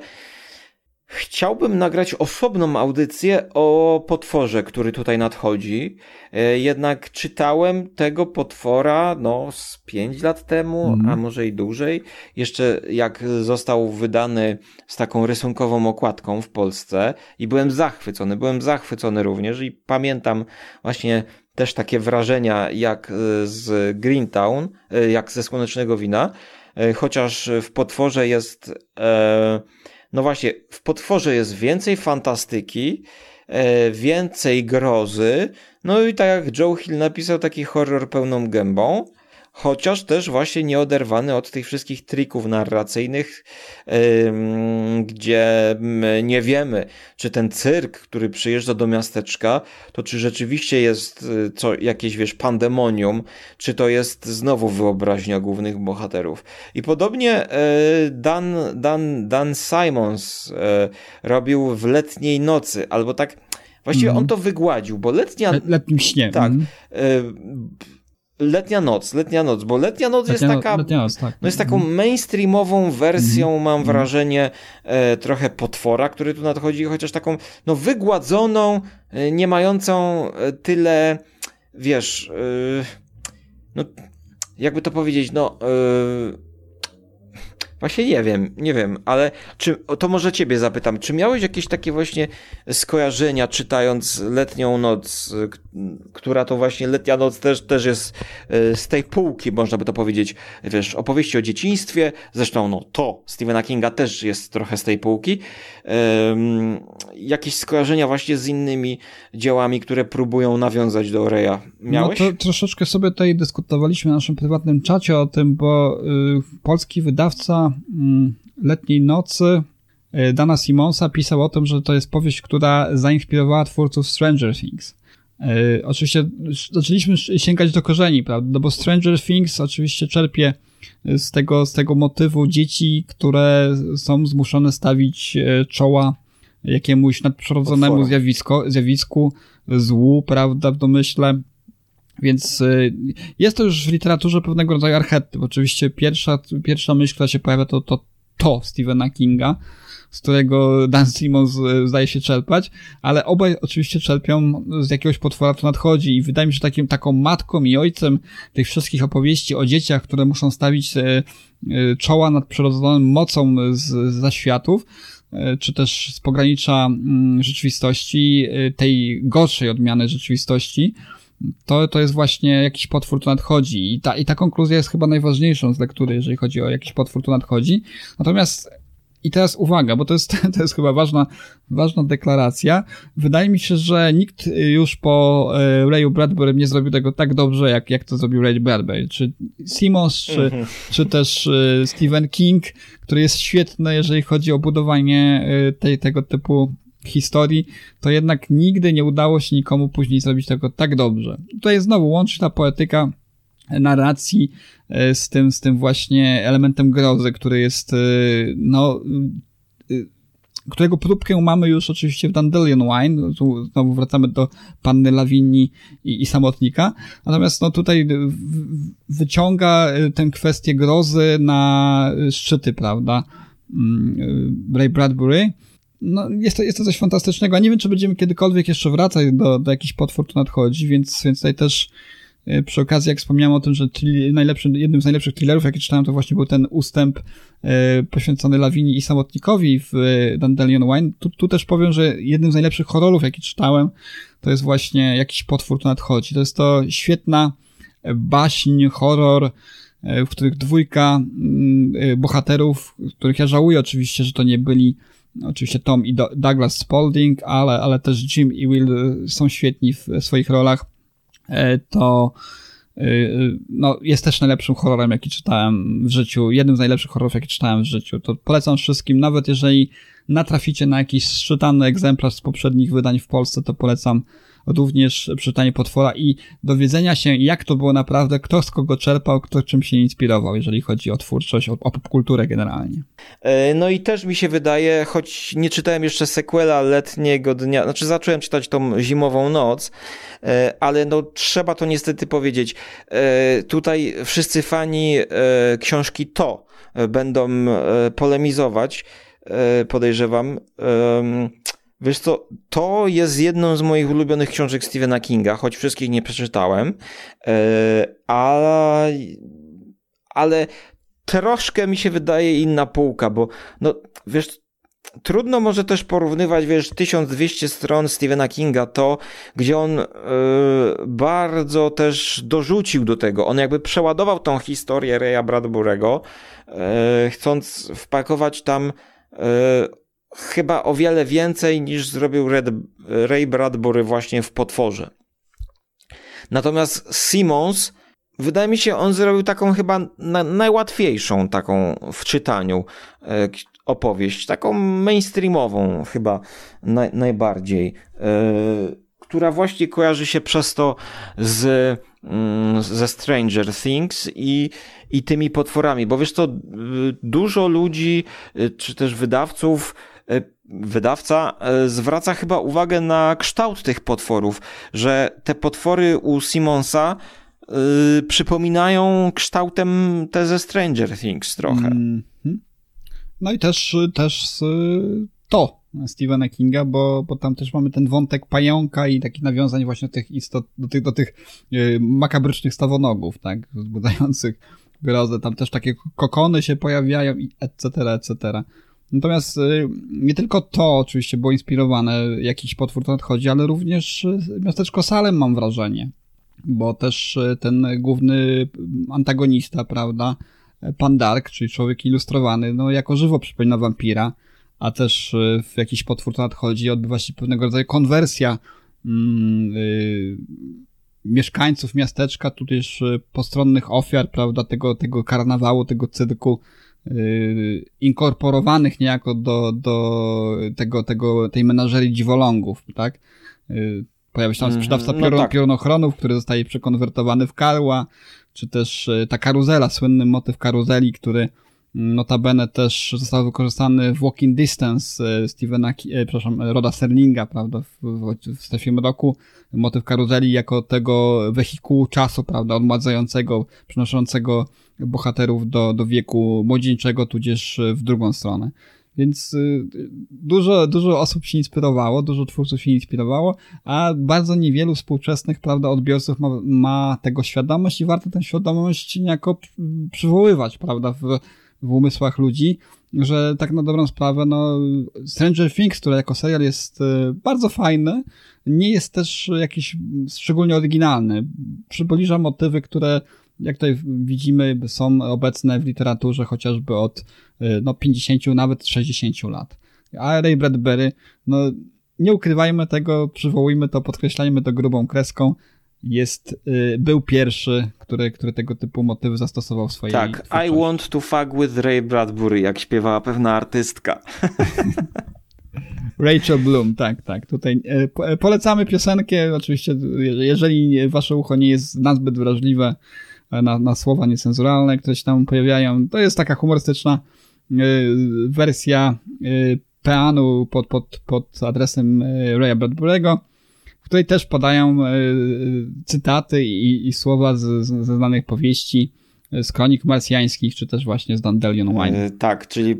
A: Chciałbym nagrać osobną audycję o potworze, który tutaj nadchodzi. E, jednak czytałem tego potwora, no, z pięć lat temu, mm. a może i dłużej. Jeszcze jak został wydany z taką rysunkową okładką w Polsce i byłem zachwycony, byłem zachwycony również i pamiętam właśnie też takie wrażenia jak e, z Greentown, e, jak ze Słonecznego Wina, chociaż w potworze jest... E, no właśnie, w potworze jest więcej fantastyki, e, więcej grozy, no i tak jak Joe Hill napisał, taki horror pełną gębą chociaż też właśnie nieoderwany od tych wszystkich trików narracyjnych, gdzie nie wiemy, czy ten cyrk, który przyjeżdża do miasteczka, to czy rzeczywiście jest y, co, jakieś, wiesz, pandemonium, czy to jest znowu wyobraźnia głównych bohaterów. I podobnie e, Dan, Dan, Dan Simons e, robił w letniej nocy, albo tak, właściwie mm. on to wygładził, bo letnia...
E: letnim śnie.
A: Tak. Mm Letnia noc, letnia noc, bo letnia noc letnia, jest taka. Letnia noc, tak. No jest taką mainstreamową wersją, mm. mam mhm. wrażenie, e, trochę potwora, który tu nadchodzi, chociaż taką, no, wygładzoną, e, nie mającą e, tyle, wiesz, e, no, jakby to powiedzieć, no, e, Właśnie nie wiem, nie wiem, ale czy, to może ciebie zapytam, czy miałeś jakieś takie właśnie skojarzenia czytając Letnią Noc, która to właśnie Letnia Noc też, też jest e, z tej półki, można by to powiedzieć, wiesz, opowieści o dzieciństwie, zresztą no to Stephena Kinga też jest trochę z tej półki, jakieś skojarzenia właśnie z innymi dziełami, które próbują nawiązać do Reja. Miałeś?
E: No to troszeczkę sobie tutaj dyskutowaliśmy na naszym prywatnym czacie o tym, bo y, polski wydawca Mm, letniej nocy e, Dana Simonsa pisał o tym, że to jest powieść, która zainspirowała twórców Stranger Things. E, oczywiście zaczęliśmy sięgać do korzeni, prawda? No bo Stranger Things oczywiście czerpie z tego, z tego motywu dzieci, które są zmuszone stawić e, czoła jakiemuś nadprzyrodzonemu zjawisko, zjawisku, złu, prawda, w domyśle. Więc e, jest to już w literaturze pewnego rodzaju archetyp. Oczywiście pierwsza, pierwsza myśl, która się pojawia, to to, to Stephena Kinga, z którego Dan Simmons e, zdaje się czerpać, ale obaj oczywiście czerpią z jakiegoś potwora, to nadchodzi i wydaje mi się, że takim, taką matką i ojcem tych wszystkich opowieści o dzieciach, które muszą stawić e, e, czoła nad przyrodzoną mocą z, zaświatów, czy też z pogranicza mm, rzeczywistości, tej gorszej odmiany rzeczywistości, to, to jest właśnie jakiś potwór tu nadchodzi. I ta, I ta konkluzja jest chyba najważniejszą z lektury, jeżeli chodzi o jakiś potwór tu nadchodzi. Natomiast i teraz uwaga, bo to jest, to jest chyba ważna, ważna deklaracja. Wydaje mi się, że nikt już po e, Rayu Bradbury nie zrobił tego tak dobrze, jak, jak to zrobił Ray Bradbury. Czy Simmons, czy, mhm. czy też e, Stephen King, który jest świetny, jeżeli chodzi o budowanie e, tej, tego typu historii, to jednak nigdy nie udało się nikomu później zrobić tego tak dobrze. Tutaj znowu łączy ta poetyka narracji e, z tym, z tym właśnie elementem grozy, który jest, e, no, e, którego próbkę mamy już oczywiście w Dandelion Wine, tu znowu wracamy do Panny Lawini i, i Samotnika, natomiast no tutaj wyciąga tę kwestię grozy na szczyty, prawda, mm, Ray Bradbury, no, jest to, jest to coś fantastycznego. Nie wiem, czy będziemy kiedykolwiek jeszcze wracać do, do jakichś potwór tu nadchodzi, więc, więc tutaj też przy okazji, jak wspomniałem o tym, że najlepszy, jednym z najlepszych thrillerów, jakie czytałem, to właśnie był ten ustęp e, poświęcony Lawini i Samotnikowi w e, Dandelion Wine. Tu, tu też powiem, że jednym z najlepszych horrorów, jakie czytałem, to jest właśnie jakiś potwór tu nadchodzi. To jest to świetna baśń, horror, w których dwójka mm, bohaterów, których ja żałuję oczywiście, że to nie byli oczywiście Tom i Douglas Spalding, ale, ale też Jim i Will są świetni w swoich rolach E, to e, no, jest też najlepszym horrorem, jaki czytałem w życiu, jednym z najlepszych horrorów, jaki czytałem w życiu. To polecam wszystkim, nawet jeżeli natraficie na jakiś szczytany egzemplarz z poprzednich wydań w Polsce, to polecam również przeczytanie potwora i dowiedzenia się, jak to było naprawdę, kto z kogo czerpał, kto czym się inspirował, jeżeli chodzi o twórczość, o, o popkulturę generalnie.
A: E, no i też mi się wydaje, choć nie czytałem jeszcze sequela letniego dnia, znaczy zacząłem czytać tą zimową noc, e, ale no trzeba to niestety powiedzieć. E, tutaj wszyscy fani książki To będą polemizować, podejrzewam. Wiesz co, to jest jedną z moich ulubionych książek Stephena Kinga, choć wszystkich nie przeczytałem, ale, ale troszkę mi się wydaje inna półka, bo no, wiesz, trudno może też porównywać, wiesz, 1200 stron Stephena Kinga, to gdzie on y, bardzo też dorzucił do tego. On jakby przeładował tą historię Raya Bradbury'ego, y, chcąc wpakować tam y, chyba o wiele więcej niż zrobił Red, Ray Bradbury właśnie w Potworze. Natomiast Simmons, wydaje mi się, on zrobił taką chyba na, najłatwiejszą taką w czytaniu e, opowieść, taką mainstreamową chyba na, najbardziej, e, która właśnie kojarzy się przez to z mm, ze Stranger Things i, i tymi potworami, bo wiesz co, dużo ludzi, e, czy też wydawców wydawca e, zwraca chyba uwagę na kształt tych potworów, że te potwory u Simonsa yy, przypominają kształtem te ze Stranger Things trochę. -hmm.
E: No i też, też to Stephena Kinga, bo, bo tam też mamy ten wątek pająka i takich nawiązań właśnie do tych istot, do tych, do tych makabrycznych stawonogów, tak, grozę. Tam też takie kokony się pojawiają i etc., etc. Natomiast y, nie tylko to oczywiście było inspirowane, jakiś potwór to nadchodzi, ale również y, miasteczko Salem mam wrażenie, bo też y, ten główny antagonista, prawda, Pan Dark, czyli człowiek ilustrowany, no jako żywo przypomina wampira, a też w jakiś potwór to nadchodzi, odbywa się pewnego rodzaju konwersja yy, mieszkańców miasteczka, tudzież postronnych ofiar, prawda, tego, tego karnawału, tego cyrku, inkorporowanych niejako do, do tego, tego, tej menażerii dziwolągów, tak? Y, pojawia się tam mhm. sprzedawca no tak. piorunochronów, który zostaje przekonwertowany w karła, czy też ta karuzela, słynny motyw karuzeli, który Notabene też został wykorzystany w Walking Distance e, Stevena, e, przepraszam, Roda Serlinga, prawda, w, w, w strefie mroku. Motyw karuzeli jako tego wehikułu czasu, prawda, odmładzającego, przynoszącego bohaterów do, do wieku młodzieńczego, tudzież w drugą stronę. Więc dużo, dużo osób się inspirowało, dużo twórców się inspirowało, a bardzo niewielu współczesnych, prawda, odbiorców ma, ma tego świadomość i warto tę świadomość niejako przywoływać, prawda, w, w umysłach ludzi, że tak na dobrą sprawę, no, Stranger Things, który jako serial jest e, bardzo fajny, nie jest też jakiś szczególnie oryginalny. Przybliża motywy, które jak tutaj widzimy, są obecne w literaturze chociażby od e, no, 50, nawet 60 lat. A Ray Bradbury, no nie ukrywajmy tego, przywołujmy to, podkreślajmy to grubą kreską, jest, y, był pierwszy, który, który tego typu motywy zastosował w swojej
A: Tak, I want to fuck with Ray Bradbury, jak śpiewała pewna artystka.
E: Rachel Bloom, tak, tak. Tutaj y, y, polecamy piosenkę, oczywiście, jeżeli wasze ucho nie jest nazbyt wrażliwe na, na słowa niecenzuralne, które się tam pojawiają, to jest taka humorystyczna wersja peanu pod, pod, pod adresem Raya Bradbury'ego w której też podają e, cytaty i, i słowa z, ze znanych powieści, e, z kronik marsjańskich, czy też właśnie z Dandelion Wine. E,
A: tak, czyli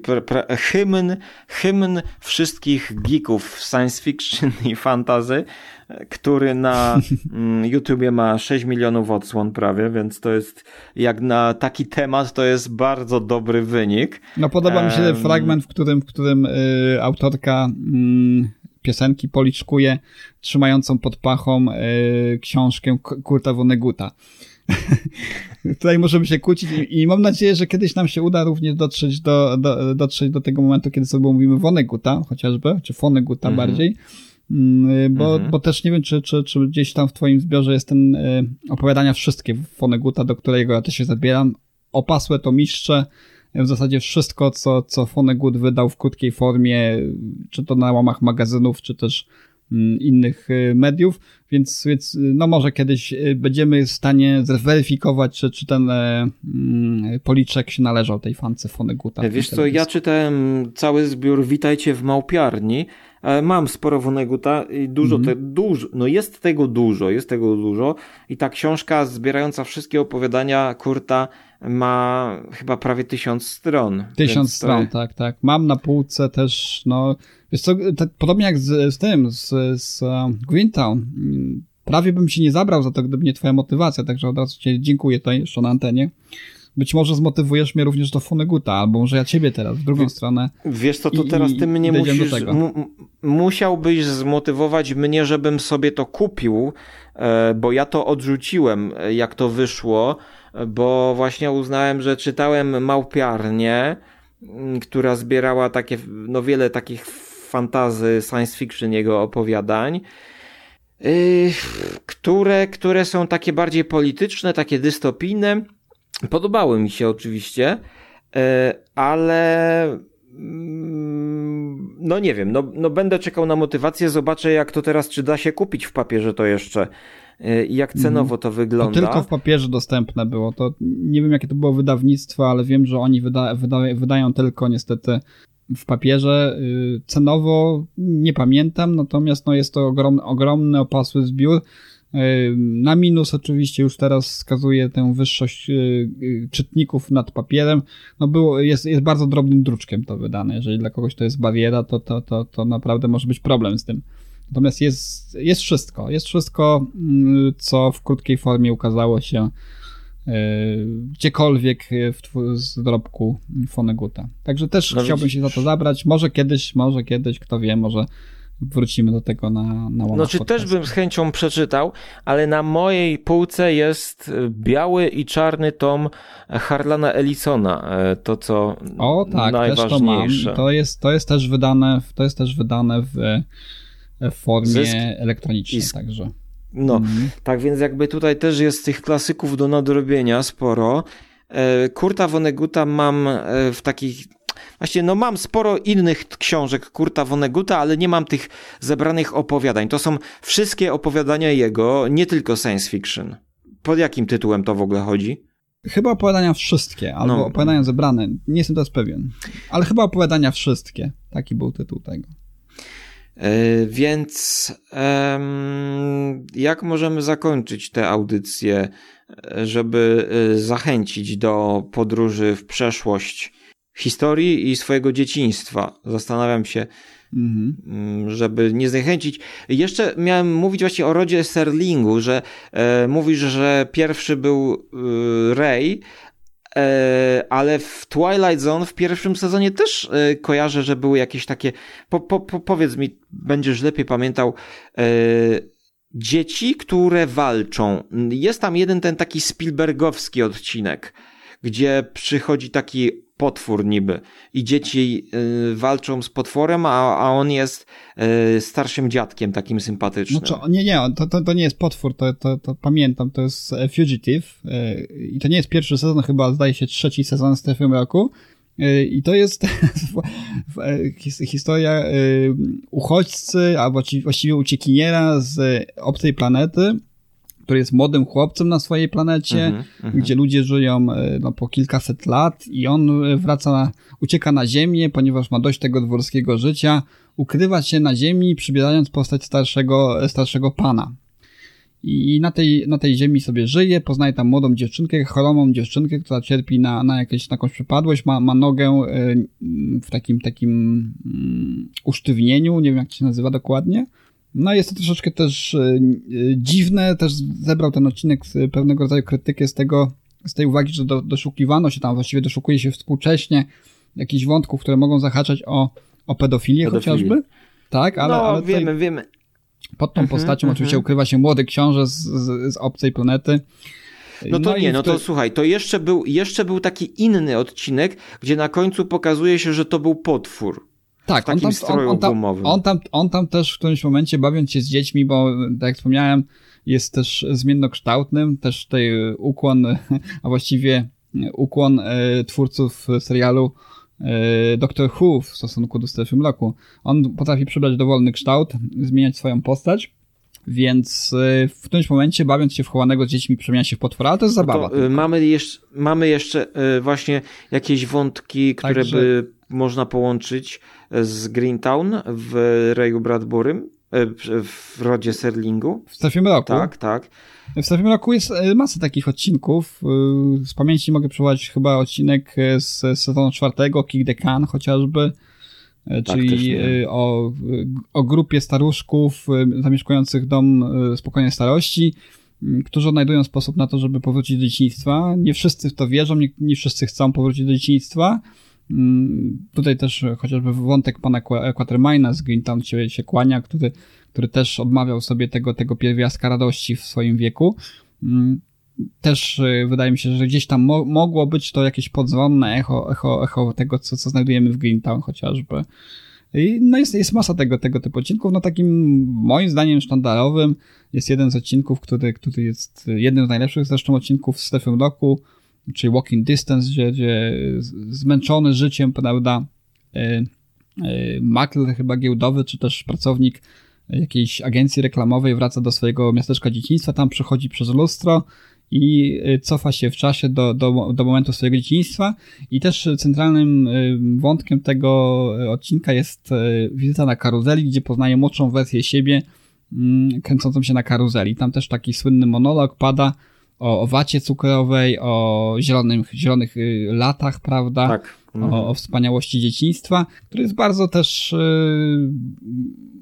A: hymn, hymn wszystkich geeków science fiction i fantazy, który na mm, YouTubie ma 6 milionów odsłon prawie, więc to jest jak na taki temat to jest bardzo dobry wynik.
E: No podoba mi się ten fragment, w którym, w którym y, autorka y, piosenki policzkuje trzymającą pod pachą y, książkę Kurta Woneguta. Tutaj możemy się kłócić i, i, mam nadzieję, że kiedyś nam się uda również dotrzeć do, do, dotrzeć do tego momentu, kiedy sobie mówimy Woneguta chociażby, czy Foneguta mhm. bardziej, mm, bo, mhm. bo też nie wiem, czy, czy, czy gdzieś tam w twoim zbiorze jest ten y, opowiadania wszystkie Foneguta, do którego ja też się zabieram. Opasłe to mistrze, w zasadzie wszystko, co, co Fonegut wydał w krótkiej formie, czy to na łamach magazynów, czy też mm, innych y, mediów, więc, więc no może kiedyś y, będziemy w stanie zweryfikować, czy, czy ten mm, policzek się należał tej fance Foneguta.
A: Wiesz co, ja czytałem cały zbiór Witajcie w Małpiarni, mam sporo Woneguta i dużo, mm -hmm. te, dużo, no jest tego dużo, jest tego dużo i ta książka zbierająca wszystkie opowiadania Kurta ma chyba prawie tysiąc stron.
E: Tysiąc stron, to... tak, tak. Mam na półce też, no, wiesz co, tak, podobnie jak z, z tym, z, z um, Greentown, prawie bym się nie zabrał za to, gdyby nie twoja motywacja, także od razu ci dziękuję tutaj jeszcze na antenie. Być może zmotywujesz mnie również do Foneguta, albo może ja ciebie teraz, w drugą stronę.
A: Wiesz co, to teraz ty mnie musisz, musiałbyś zmotywować mnie, żebym sobie to kupił, e, bo ja to odrzuciłem, e, jak to wyszło, bo właśnie uznałem, że czytałem Małpiarnię, która zbierała takie, no wiele takich fantazy, science fiction jego opowiadań, yy, które, które są takie bardziej polityczne, takie dystopijne. Podobały mi się oczywiście, yy, ale mm, no nie wiem, no, no będę czekał na motywację, zobaczę jak to teraz, czy da się kupić w papierze to jeszcze Y, jak cenowo to wygląda.
E: To tylko w papierze dostępne było. To nie wiem, jakie to było wydawnictwo, ale wiem, że oni wyda, wyda, wydają tylko niestety w papierze. Y, cenowo nie pamiętam, natomiast no jest to ogromny, ogromny opasły zbiór. Y, na minus oczywiście już teraz wskazuje tę wyższość czytników nad papierem. No było, jest, jest bardzo drobnym druczkiem to wydane. Jeżeli dla kogoś to jest bariera, to, to, to, to naprawdę może być problem z tym. Natomiast jest, jest wszystko. Jest wszystko, mm, co w krótkiej formie ukazało się e, gdziekolwiek w dorobku Foneguta. Także też no chciałbym się za to zabrać. Może kiedyś, może kiedyś, kto wie, może wrócimy do tego na, na
A: No czy też bym z chęcią przeczytał, ale na mojej półce jest biały i czarny tom Harlana Ellisona. E, to co o, tak, najważniejsze. Też to,
E: mam. to jest to jest też wydane, to jest też wydane w w formie Zysk elektronicznej także.
A: No, mhm. tak więc jakby tutaj też jest tych klasyków do nadrobienia sporo. E, Kurta Woneguta mam e, w takich Właśnie, no mam sporo innych książek Kurta Woneguta, ale nie mam tych zebranych opowiadań. To są wszystkie opowiadania jego, nie tylko science fiction. pod jakim tytułem to w ogóle chodzi?
E: Chyba opowiadania wszystkie, albo no. opowiadania zebrane. Nie jestem teraz pewien. Ale chyba opowiadania wszystkie. Taki był tytuł tego.
A: Yy, więc yy, jak możemy zakończyć tę audycję, żeby yy, zachęcić do podróży w przeszłość historii i swojego dzieciństwa? Zastanawiam się, Mhm. Mm, żeby nie zniechęcić. Jeszcze miałem mówić właśnie o rodzie Serlingu, że e, mówisz, że pierwszy był e, Rey, e, ale w Twilight Zone w pierwszym sezonie też e, kojarzę, że były jakieś takie. Po, po, po, powiedz mi, będziesz lepiej pamiętał. E, dzieci, które walczą. Jest tam jeden ten taki Spielbergowski odcinek, gdzie przychodzi taki potwór niby. I dzieci y, walczą z potworem, a, a on jest y, starszym dziadkiem takim sympatycznym.
E: No co, nie, nie, to, to, to nie jest potwór, to, to, to pamiętam, to jest e, Fugitive y, i to nie jest pierwszy sezon, chyba zdaje się trzeci sezon Strefy Mroku y, i to jest e, historia uchodźcy, albo właściwie uciekiniera z obcej planety, który jest młodym chłopcem na swojej planecie, mm -hmm, gdzie ludzie żyją e, no, po kilkaset lat i on e, wraca, ucieka na ziemię, ponieważ ma dość tego dworskiego życia, ukrywa się na ziemi, przybierając postać starszego, starszego pana. I na tej, na tej ziemi sobie żyje, poznaje tam młodą dziewczynkę, choromą dziewczynkę, która cierpi na, na, jakieś, na jakąś przypadłość, ma, ma nogę e, w takim, takim um, usztywnieniu, nie wiem jak to się nazywa dokładnie. No jest to troszeczkę też e, e, dziwne, też zebrał ten odcinek pewnego rodzaju krytykę z tego, z tej uwagi, że do, doszukiwano się tam, właściwie doszukuje się współcześnie jakichś wątków, które mogą zahaczać o, o pedofilię, pedofilię. chociażby. Tak, ale,
A: no,
E: ale
A: wiemy, wiemy.
E: Pod tą mhm, postacią mhm. oczywiście ukrywa się młody książę z, z, z obcej planety.
A: No to no nie, no to słuchaj, to jeszcze był, jeszcze był taki inny odcinek, gdzie na końcu pokazuje się, że to był potwór. Tak, on tam, on, on, tam,
E: on, tam, on tam też w którymś momencie bawiąc się z dziećmi, bo tak jak wspomniałem, jest też zmiennokształtnym, też tutaj ukłon, a właściwie ukłon e, twórców serialu e, Doctor Who w stosunku do Strefy Mroku. On potrafi przybrać dowolny kształt, zmieniać swoją postać, więc e, w którymś momencie, bawiąc się w chowanego z dziećmi, przemienia się w potwora, ale to jest no zabawa.
A: To, mamy, jeszcze, mamy jeszcze właśnie jakieś wątki, które Także... by można połączyć z Greentown w Rayu Bradburym, e, w rodzie Serlingu.
E: W Strefie Mroku?
A: Tak, tak.
E: W Strefie Mroku jest e, masa takich odcinków. E, z pamięci mogę przywołać chyba odcinek z sezonu czwartego, Kick the Can chociażby, tak, czyli o, o grupie staruszków zamieszkujących dom spokojnej starości, którzy odnajdują sposób na to, żeby powrócić do dzieciństwa. Nie wszyscy w to wierzą, nie, nie wszyscy chcą powrócić do dzieciństwa, tutaj też chociażby wątek pana Quatermaina z Greentown się, się kłania, który, który też odmawiał sobie tego, tego pierwiastka radości w swoim wieku. Mm, też y, wydaje mi się, że gdzieś tam mo mogło być to jakieś podzwonne echo, echo, echo tego, co, co znajdujemy w Greentown chociażby. I no jest, jest masa tego, tego typu odcinków. No takim moim zdaniem sztandarowym jest jeden z odcinków, który, który jest jednym z najlepszych zresztą odcinków z Strefy Roku, czyli Walking Distance, gdzie, gdzie zmęczony życiem, prawda, e, e, makler chyba giełdowy, czy też pracownik jakiejś agencji reklamowej wraca do swojego miasteczka dzieciństwa, tam przechodzi przez lustro i e, cofa się w czasie do, do, do momentu swojego dzieciństwa i też centralnym wątkiem tego odcinka jest wizyta na karuzeli, gdzie poznaje młodszą wersję siebie mm, kręcącą się na karuzeli. Tam też taki słynny monolog pada, o, o wacie cukrowej, o zielonych y, latach, prawda?
A: Tak.
E: Mhm. O, o, wspaniałości dzieciństwa, który jest bardzo też y,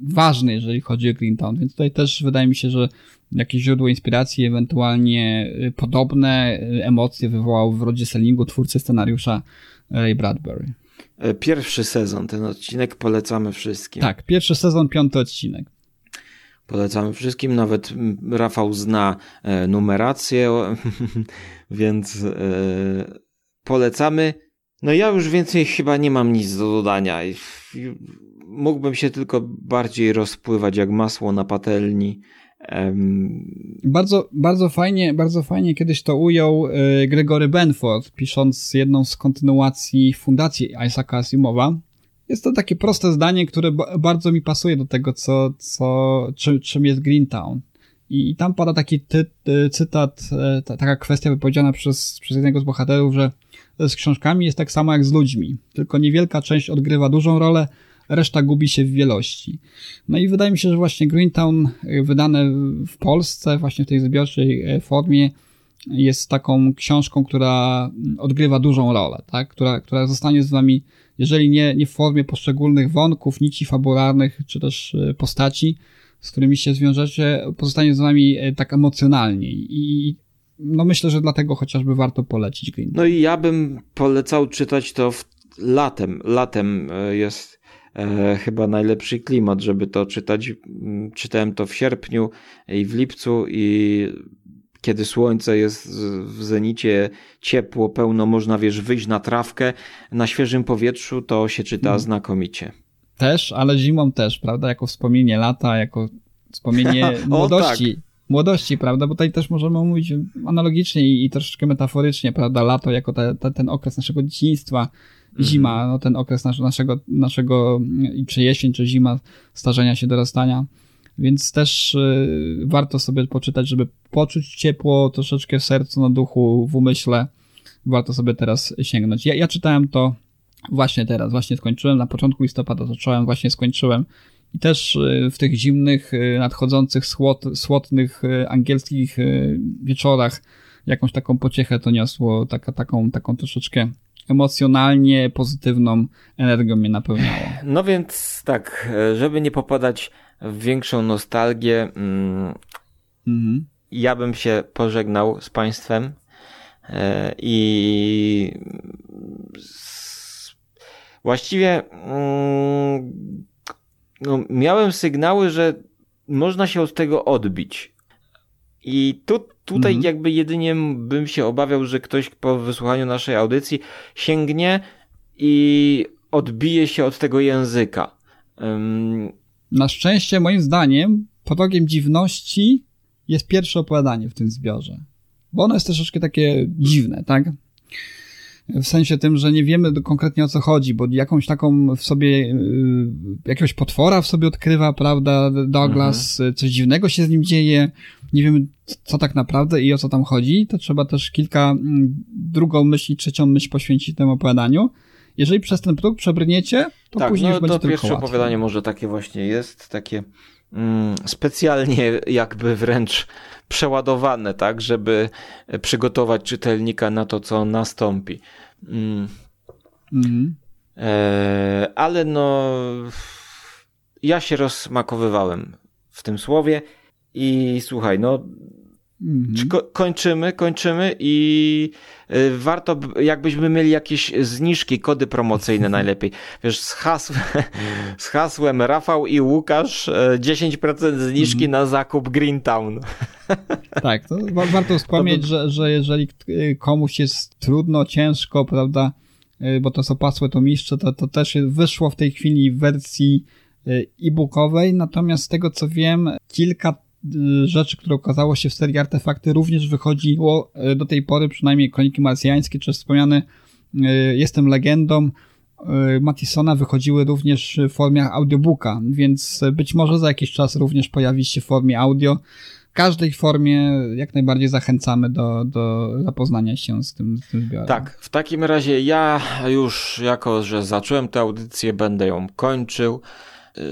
E: ważny, jeżeli chodzi o Greentown, więc tutaj też wydaje mi się, że jakieś źródło inspiracji, ewentualnie y, podobne y, emocje wywołał w rodzie Sellingu twórcy scenariusza Ray Bradbury.
A: E, pierwszy sezon, ten odcinek polecamy wszystkim.
E: Tak, pierwszy sezon, piąty odcinek.
A: Polecamy wszystkim, nawet Rafał zna e, numerację, więc e, polecamy. No ja już więcej chyba nie mam nic do dodania. Mógłbym się tylko bardziej rozpływać jak masło na patelni.
E: Bardzo, bardzo fajnie, bardzo fajnie kiedyś to ujął e, Gregory Benford, pisząc jedną z kontynuacji Fundacji Isaaca Asimowa, jest to takie proste zdanie, które bardzo mi pasuje do tego, co, co, czym, czym jest Greentown. I tam pada taki ty, ty, cytat, e, ta, taka kwestia wypowiedziana przez, przez jednego z bohaterów, że z książkami jest tak samo jak z ludźmi, tylko niewielka część odgrywa dużą rolę, reszta gubi się w wielości. No i wydaje mi się, że właśnie Greentown e, wydane w Polsce, właśnie w tej zbiorczej e, formie, jest taką książką, która odgrywa dużą rolę, tak? która, która zostanie z wami, jeżeli nie, nie w formie poszczególnych wątków, nici fabularnych, czy też postaci, z którymi się zwiążecie, pozostanie z wami e, tak emocjonalnie i no myślę, że dlatego chociażby warto polecić Green.
A: No i ja bym polecał czytać to w, latem. Latem e, jest e, chyba najlepszy klimat, żeby to czytać. Mm, czytałem to w sierpniu i w lipcu i kiedy słońce jest w zenicie, ciepło, pełno, można wiesz, wyjść na trawkę na świeżym powietrzu, to się czyta hmm. znakomicie
E: też, ale zimą też, prawda? Jako wspomnienie lata, jako wspomnienie młodości. Tak. Młodości, prawda? Bo tutaj też możemy mówić analogicznie i, i troszeczkę metaforycznie, prawda? Lato jako te, te, ten okres naszego dzieciństwa, mhm. zima, no ten okres nas, naszego, naszego, czy jesień, czy zima, starzenia się, dorastania. Więc też y, warto sobie poczytać, żeby poczuć ciepło troszeczkę w sercu, na duchu, w umyśle. Warto sobie teraz sięgnąć. Ja, ja czytałem to Właśnie teraz, właśnie skończyłem, na początku listopada zacząłem, właśnie skończyłem. I też y, w tych zimnych, y, nadchodzących, słod, słodnych angielskich wieczorach jakąś taką pociechę to niosło, taka, taką, taką troszeczkę emocjonalnie pozytywną energią mnie napełniało.
A: No więc tak, żeby nie popadać w większą nostalgię, mm, mhm. ja bym się pożegnał z Państwem i właściwie mm, no, miałem sygnały, że można się od tego odbić. I tu, tutaj mhm. jakby jedynie bym się obawiał, że ktoś po wysłuchaniu naszej audycji sięgnie i odbije się od tego języka. Um...
E: Na szczęście, moim zdaniem, progiem dziwności jest pierwsze opowiadanie w tym zbiorze. Bo ono jest troszeczkę takie dziwne, tak? W sensie tym, że nie wiemy konkretnie o co chodzi, bo jakąś taką w sobie, y, jakiegoś potwora w sobie odkrywa, prawda, Douglas, mhm. coś dziwnego się z nim dzieje, nie wiemy co tak naprawdę i o co tam chodzi, to trzeba też kilka, mm, drugą myśl i trzecią myśl poświęcić temu opowiadaniu. Jeżeli przez ten próg przebrniecie, to tak, później no, już będzie to
A: pierwsze opowiadanie może takie właśnie jest, takie specjalnie jakby wręcz przeładowane, tak, żeby przygotować czytelnika na to, co nastąpi. Mm. Mhm. E, ale no, ja się rozmakowywałem w tym słowie i słuchaj, no Mhm. Ko kończymy, kończymy i y, warto, jakbyśmy mieli jakieś zniżki, kody promocyjne najlepiej. Wiesz, z, hasł z hasłem Rafał i Łukasz 10% y, zniżki mhm. na zakup Greentown.
E: Tak, to wa warto wspomnieć, to... że, że jeżeli komuś jest trudno, ciężko, prawda, y, bo to są pasłe to mistrze, to, to też wyszło w tej chwili w wersji e-bookowej, natomiast z tego co wiem, kilka Y, rzeczy, które okazało się w serii Artefakty również wychodziło y, do tej pory, przynajmniej Kroniki Marsjańskie, czy wspomniany y, Jestem Legendą, Matisona wychodziły również w formie audiobooka, więc być może za jakiś czas również pojawi się w formie audio. W każdej formie jak najbardziej zachęcamy do, do zapoznania się z tym, z tym zbiorem.
A: Tak, w takim razie ja już jako, że zacząłem tę audycję, będę ją kończył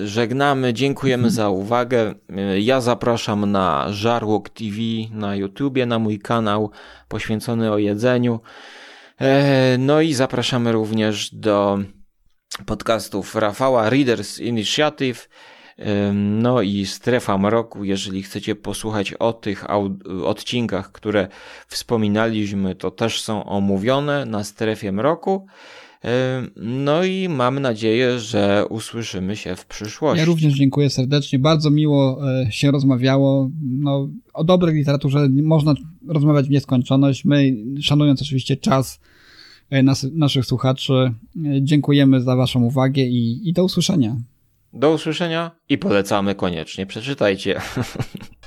A: żegnamy, dziękujemy za uwagę. Ja zapraszam na Żarłok TV na YouTubie, na mój kanał poświęcony o jedzeniu. E, no i zapraszamy również do podcastów Rafała Readers Initiative. E, no i Strefa Mroku, jeżeli chcecie posłuchać o tych odcinkach, które wspominaliśmy, to też są omówione na Strefie Mroku. No i mam nadzieję, że usłyszymy się w przyszłości.
E: Ja również dziękuję serdecznie. Bardzo miło e, się rozmawiało. No, o dobrej literaturze można rozmawiać w nieskończoność. My, szanując oczywiście czas e, nas, naszych słuchaczy, e, dziękujemy za Waszą uwagę i, i do usłyszenia.
A: Do usłyszenia i polecamy koniecznie. Przeczytajcie.